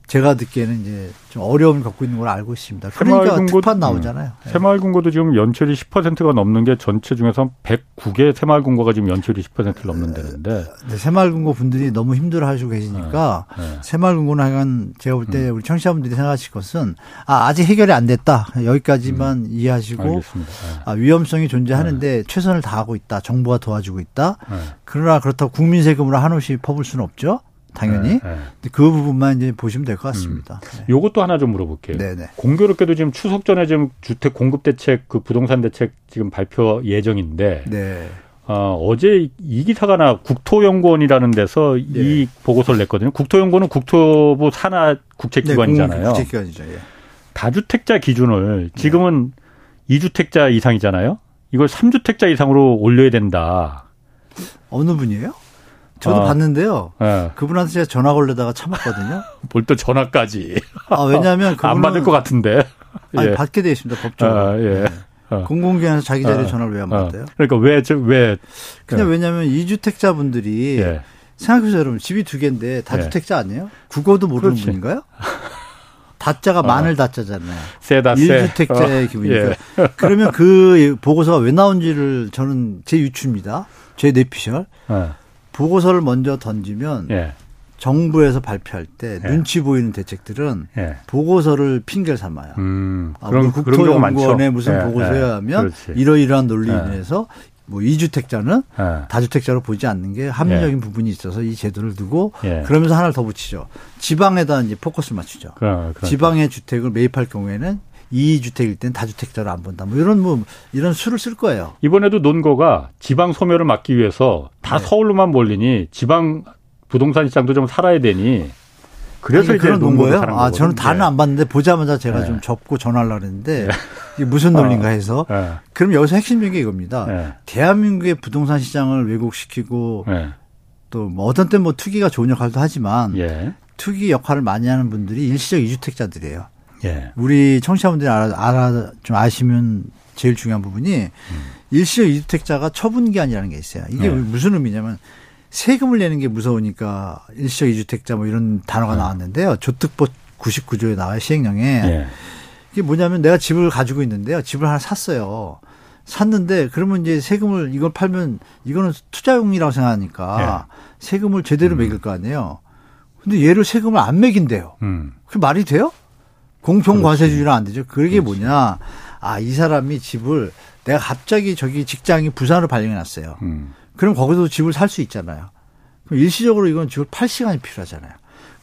제가 듣기에는 이제 좀 어려움을 겪고 있는 걸 알고 있습니다. 그러니까 특판 나오잖아요. 네. 새마을금고도 지금 연체율이 10%가 넘는 게 전체 중에서 109개 새마을금고가 지금 연체율이 10%를 넘는다는데. 네, 새마을금고 분들이 너무 힘들어하시고 계시니까 네. 네. 새마을금고는 하여간 제가 볼 때 우리 청취자분들이 생각하실 것은 아 아직 해결이 안 됐다 여기까지만 음. 이해하시고 네. 아, 위험성이 존재하는데 네. 최선을 다하고 있다 정부가 도와주고 있다. 그러나 그렇다고 국민 세금으로 한없이 퍼볼 수는 없죠. 당연히 네, 네. 그 부분만 이제 보시면 될 것 같습니다. 음. 네. 요것도 하나 좀 물어볼게요. 네네. 네. 공교롭게도 지금 추석 전에 지금 주택 공급 대책 그 부동산 대책 지금 발표 예정인데 네. 어, 어제 이 기사가 나 국토연구원이라는 데서 네. 이 보고서를 냈거든요. 국토연구원은 국토부 산하 국책기관이잖아요. 네, 국책기관이죠. 예. 다주택자 기준을 지금은 네. 2주택자 이상이잖아요. 이걸 3주택자 이상으로 올려야 된다. 어느 분이에요? 저도 아, 봤는데요. 네. 그분한테 제가 전화 걸려다가 참았거든요. (laughs) 뭘 또 전화까지. 아, 왜냐하면 (laughs) 안 받을 것 같은데. (laughs) 아니, 예. 받게 되어 있습니다, 법적으로. 아, 예. 네. 어. 공공기관에서 자기 자리에 어. 전화를 왜 안 받아요? 어. 그러니까 왜, 저, 왜. 그냥 예. 왜냐하면 이주택자 분들이 예. 생각해보세요, 여러분. 집이 두 개인데 다주택자 예. 아니에요? 국어도 모르는 그렇지. 분인가요? 다자가 어. 마늘 다자잖아요. 세다 세. 1주택자의 어. 기분이니까. 예. 그러면 그 보고서가 왜 나온지를 저는 제 유추입니다. 제 뇌피셜. 예. 보고서를 먼저 던지면 예. 정부에서 발표할 때 예. 눈치 보이는 대책들은 예. 보고서를 핑계를 삼아요. 음, 아, 그런 국토연구원의 무슨 예, 보고서야 하면 이러이러한 논리에 인해서 뭐 이주택자는 예. 다주택자로 보지 않는 게 합리적인 예. 부분이 있어서 이 제도를 두고 예. 그러면서 하나를 더 붙이죠. 지방에다 이제 포커스를 맞추죠. 그러, 지방의 주택을 매입할 경우에는 이주택일 땐 다주택자로 안 본다. 뭐 이런 뭐 이런 수를 쓸 거예요. 이번에도 논거가 지방 소멸을 막기 위해서 다 네. 서울로만 몰리니 지방 부동산 시장도 좀 살아야 되니 그래서 아니, 그런 논거예요. 아, 저는 다는 안 봤는데 보자마자 제가 네. 좀 접고 전화하려고 했는데 네. 이게 무슨 (laughs) 논리인가 해서 네. 그럼 여기서 핵심적인 게 이겁니다. 네. 대한민국의 부동산 시장을 왜곡시키고 네. 또뭐 어떤 때 뭐 투기가 좋은 역할도 하지만 예. 투기 역할을 많이 하는 분들이 일시적 이주택자들이에요. 예. 우리 청취자분들이 알아, 알아 좀 아시면 제일 중요한 부분이 음. 일시적 이주택자가 처분기한이라는 게 있어요. 이게 네. 무슨 의미냐면 세금을 내는 게 무서우니까 일시적 이주택자 뭐 이런 단어가 네. 나왔는데요. 조특법 99조에 나와요. 시행령에. 네. 이게 뭐냐면 내가 집을 가지고 있는데요. 집을 하나 샀어요. 샀는데 그러면 이제 세금을 이걸 팔면 이거는 투자용이라고 생각하니까 네. 세금을 제대로 음. 매길 거 아니에요. 근데 얘를 세금을 안 매긴대요. 음. 그 말이 돼요? 공평 과세주의는 안 되죠. 그게 그렇지. 뭐냐? 아, 이 사람이 집을 내가 갑자기 저기 직장이 부산으로 발령해 놨어요. 음. 그럼 거기서 집을 살 수 있잖아요. 그럼 일시적으로 이건 집을 팔 시간이 필요하잖아요.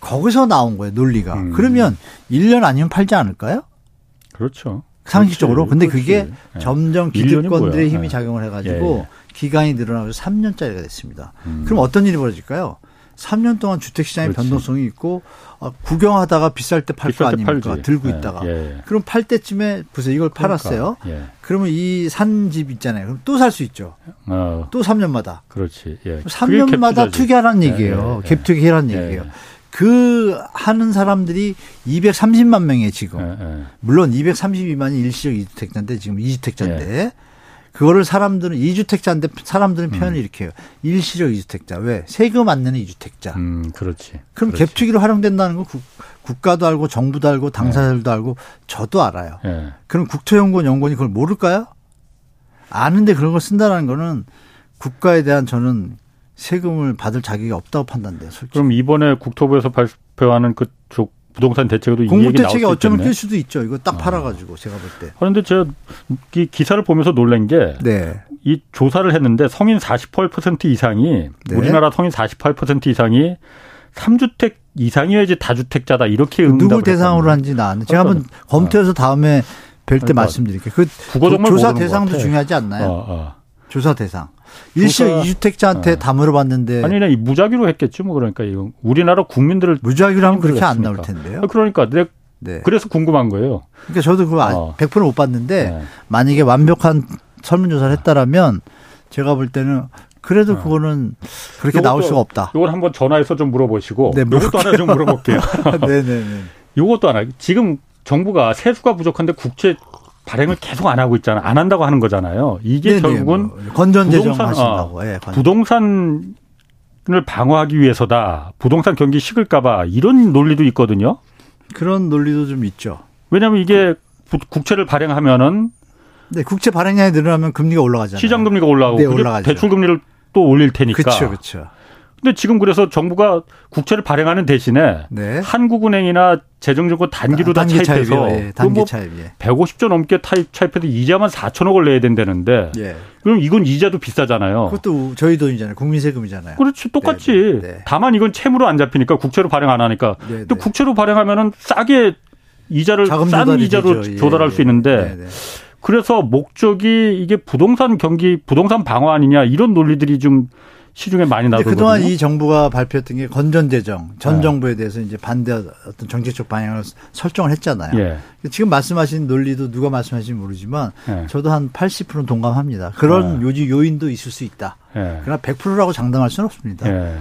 거기서 나온 거예요, 논리가. 음. 그러면 1년 아니면 팔지 않을까요? 그렇죠. 상식적으로. 그렇지. 근데 그렇지. 그게 네. 점점 기득권들의 힘이 네. 작용을 해가지고 예, 예. 기간이 늘어나면서 3년짜리가 됐습니다. 음. 그럼 어떤 일이 벌어질까요? 3년 동안 주택시장의 그렇지. 변동성이 있고 아, 구경하다가 비쌀 때 팔 거 아닙니까? 들고 예, 있다가. 예. 그럼 팔 때쯤에 보세요. 이걸 그러니까, 팔았어요. 예. 그러면 이 산 집 있잖아요. 그럼 또 살 수 있죠. 어. 또 3년마다. 그렇지. 예. 3년마다 투기하라는 예, 얘기예요. 예, 갭 투기해라는 얘기예요. 그 하는 사람들이 230만 명이에요 지금. 물론 232만이 일시적 이주택자인데 지금 이주택자인데 그거를 사람들은 이주택자인데 사람들은 표현을 음. 이렇게 해요. 일시적 이주택자. 왜? 세금 안 내는 이주택자. 음, 그렇지. 그럼 그렇지. 갭투기로 활용된다는 거 국, 가도 알고 정부도 알고 당사자들도 네. 알고 저도 알아요. 네. 그럼 국토연구원 연구원이 그걸 모를까요? 아는데 그런 걸 쓴다는 거는 국가에 대한 저는 세금을 받을 자격이 없다고 판단돼요. 솔직히. 그럼 이번에 국토부에서 발표하는 그쪽 부동산 대책에도 공부 대책이 어쩌면 낄 수도 있죠. 이거 딱 아. 팔아가지고 제가 볼 때. 그런데 제가 이 기사를 보면서 놀란 게. 네. 이 조사를 했는데 성인 48% 이상이 네. 우리나라 성인 48% 이상이 3주택 이상이어야지 다주택자다 이렇게 응답을 누구 대상으로 한지 나왔는데 제가 한번 아. 검토해서 다음에 뵐때 그러니까 말씀드릴게요. 그 조사 대상도 중요하지 않나요? 어, 어. 조사 대상. 일시적 이주택자한테 어. 다 물어봤는데 아니 나 무작위로 했겠죠 뭐 그러니까 이거 우리나라 국민들을 무작위로 하면 그렇게 안 나올 텐데요. 아, 그러니까 내 네. 그래서 궁금한 거예요. 그러니까 저도 그거 어. 100%못 봤는데 네. 만약에 완벽한 설문조사를 했다라면 제가 볼 때는 그래도 어. 그거는 그렇게 나올 수가 없다. 이걸 한번 전화해서 좀 물어보시고 네, 이것도 하나 좀 물어볼게요. (laughs) (laughs) 네네네. 이것도 하나 지금 정부가 세수가 부족한데 국채 발행을 계속 안 하고 있잖아. 안 한다고 하는 거잖아요. 이게 네네, 결국은 뭐 건전 재정 하신다고. 어, 네, 부동산을 방어하기 위해서다. 부동산 경기 식을까봐 이런 논리도 있거든요. 그런 논리도 좀 있죠. 왜냐하면 이게 국채를 발행하면은 네, 국채 발행량이 늘어나면 금리가 올라가잖아요. 시장 금리가 올라가고 네, 올라가죠. 대출 금리를 또 올릴 테니까. 그렇죠, 그렇죠. 근데 지금 그래서 정부가 국채를 발행하는 대신에 네. 한국은행이나 재정증권 단기로 다 단기 차입해서 예, 단기 뭐 차입, 예. 150조 넘게 타입 차입해서 이자만 4천억을 내야 된다는데 예. 그럼 이건 이자도 비싸잖아요. 그것도 저희 돈이잖아요. 국민 세금이잖아요. 그렇지 똑같이. 네, 네, 네. 다만 이건 채무로 안 잡히니까 국채로 발행 안 하니까. 네, 근데 네. 국채로 발행하면은 싸게 이자를 싼 이자로 되죠. 예, 조달할 수 있는데 그래서 목적이 이게 부동산 경기, 부동산 방어 아니냐 이런 논리들이 좀 시중에 많이 나오거든요. 그동안 이 정부가 발표했던 게 건전재정 전 네. 정부에 대해서 이제 반대 어떤 정책적 방향을 설정을 했잖아요. 예. 지금 말씀하신 논리도 누가 말씀하신지 모르지만 예. 저도 한 80%는 동감합니다. 그런 예. 요지 요인도 있을 수 있다. 예. 그러나 100%라고 장담할 수는 없습니다. 예.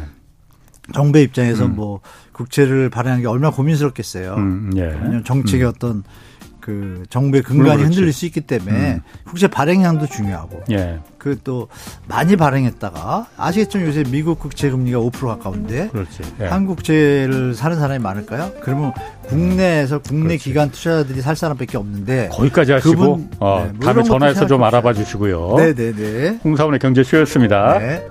정부의 입장에서 음. 뭐 국채를 발행하는 게 얼마나 고민스럽겠어요. 음, 예. 정책의 음. 어떤 그 정부의 근간이 흔들릴 수 있기 때문에 음. 국제 발행량도 중요하고 예. 그또 많이 발행했다가 아시겠지만 요새 미국 국채 금리가 5% 가까운데 예. 한국 국채를 사는 사람이 많을까요? 그러면 국내에서 국내 그렇지. 기관 투자자들이 살 사람밖에 없는데 거기까지 하시고 그분, 어, 네, 뭐 다음에 전화해서 좀 알아봐 주시고요. 네네네. 홍사원의 경제쇼였습니다. 네.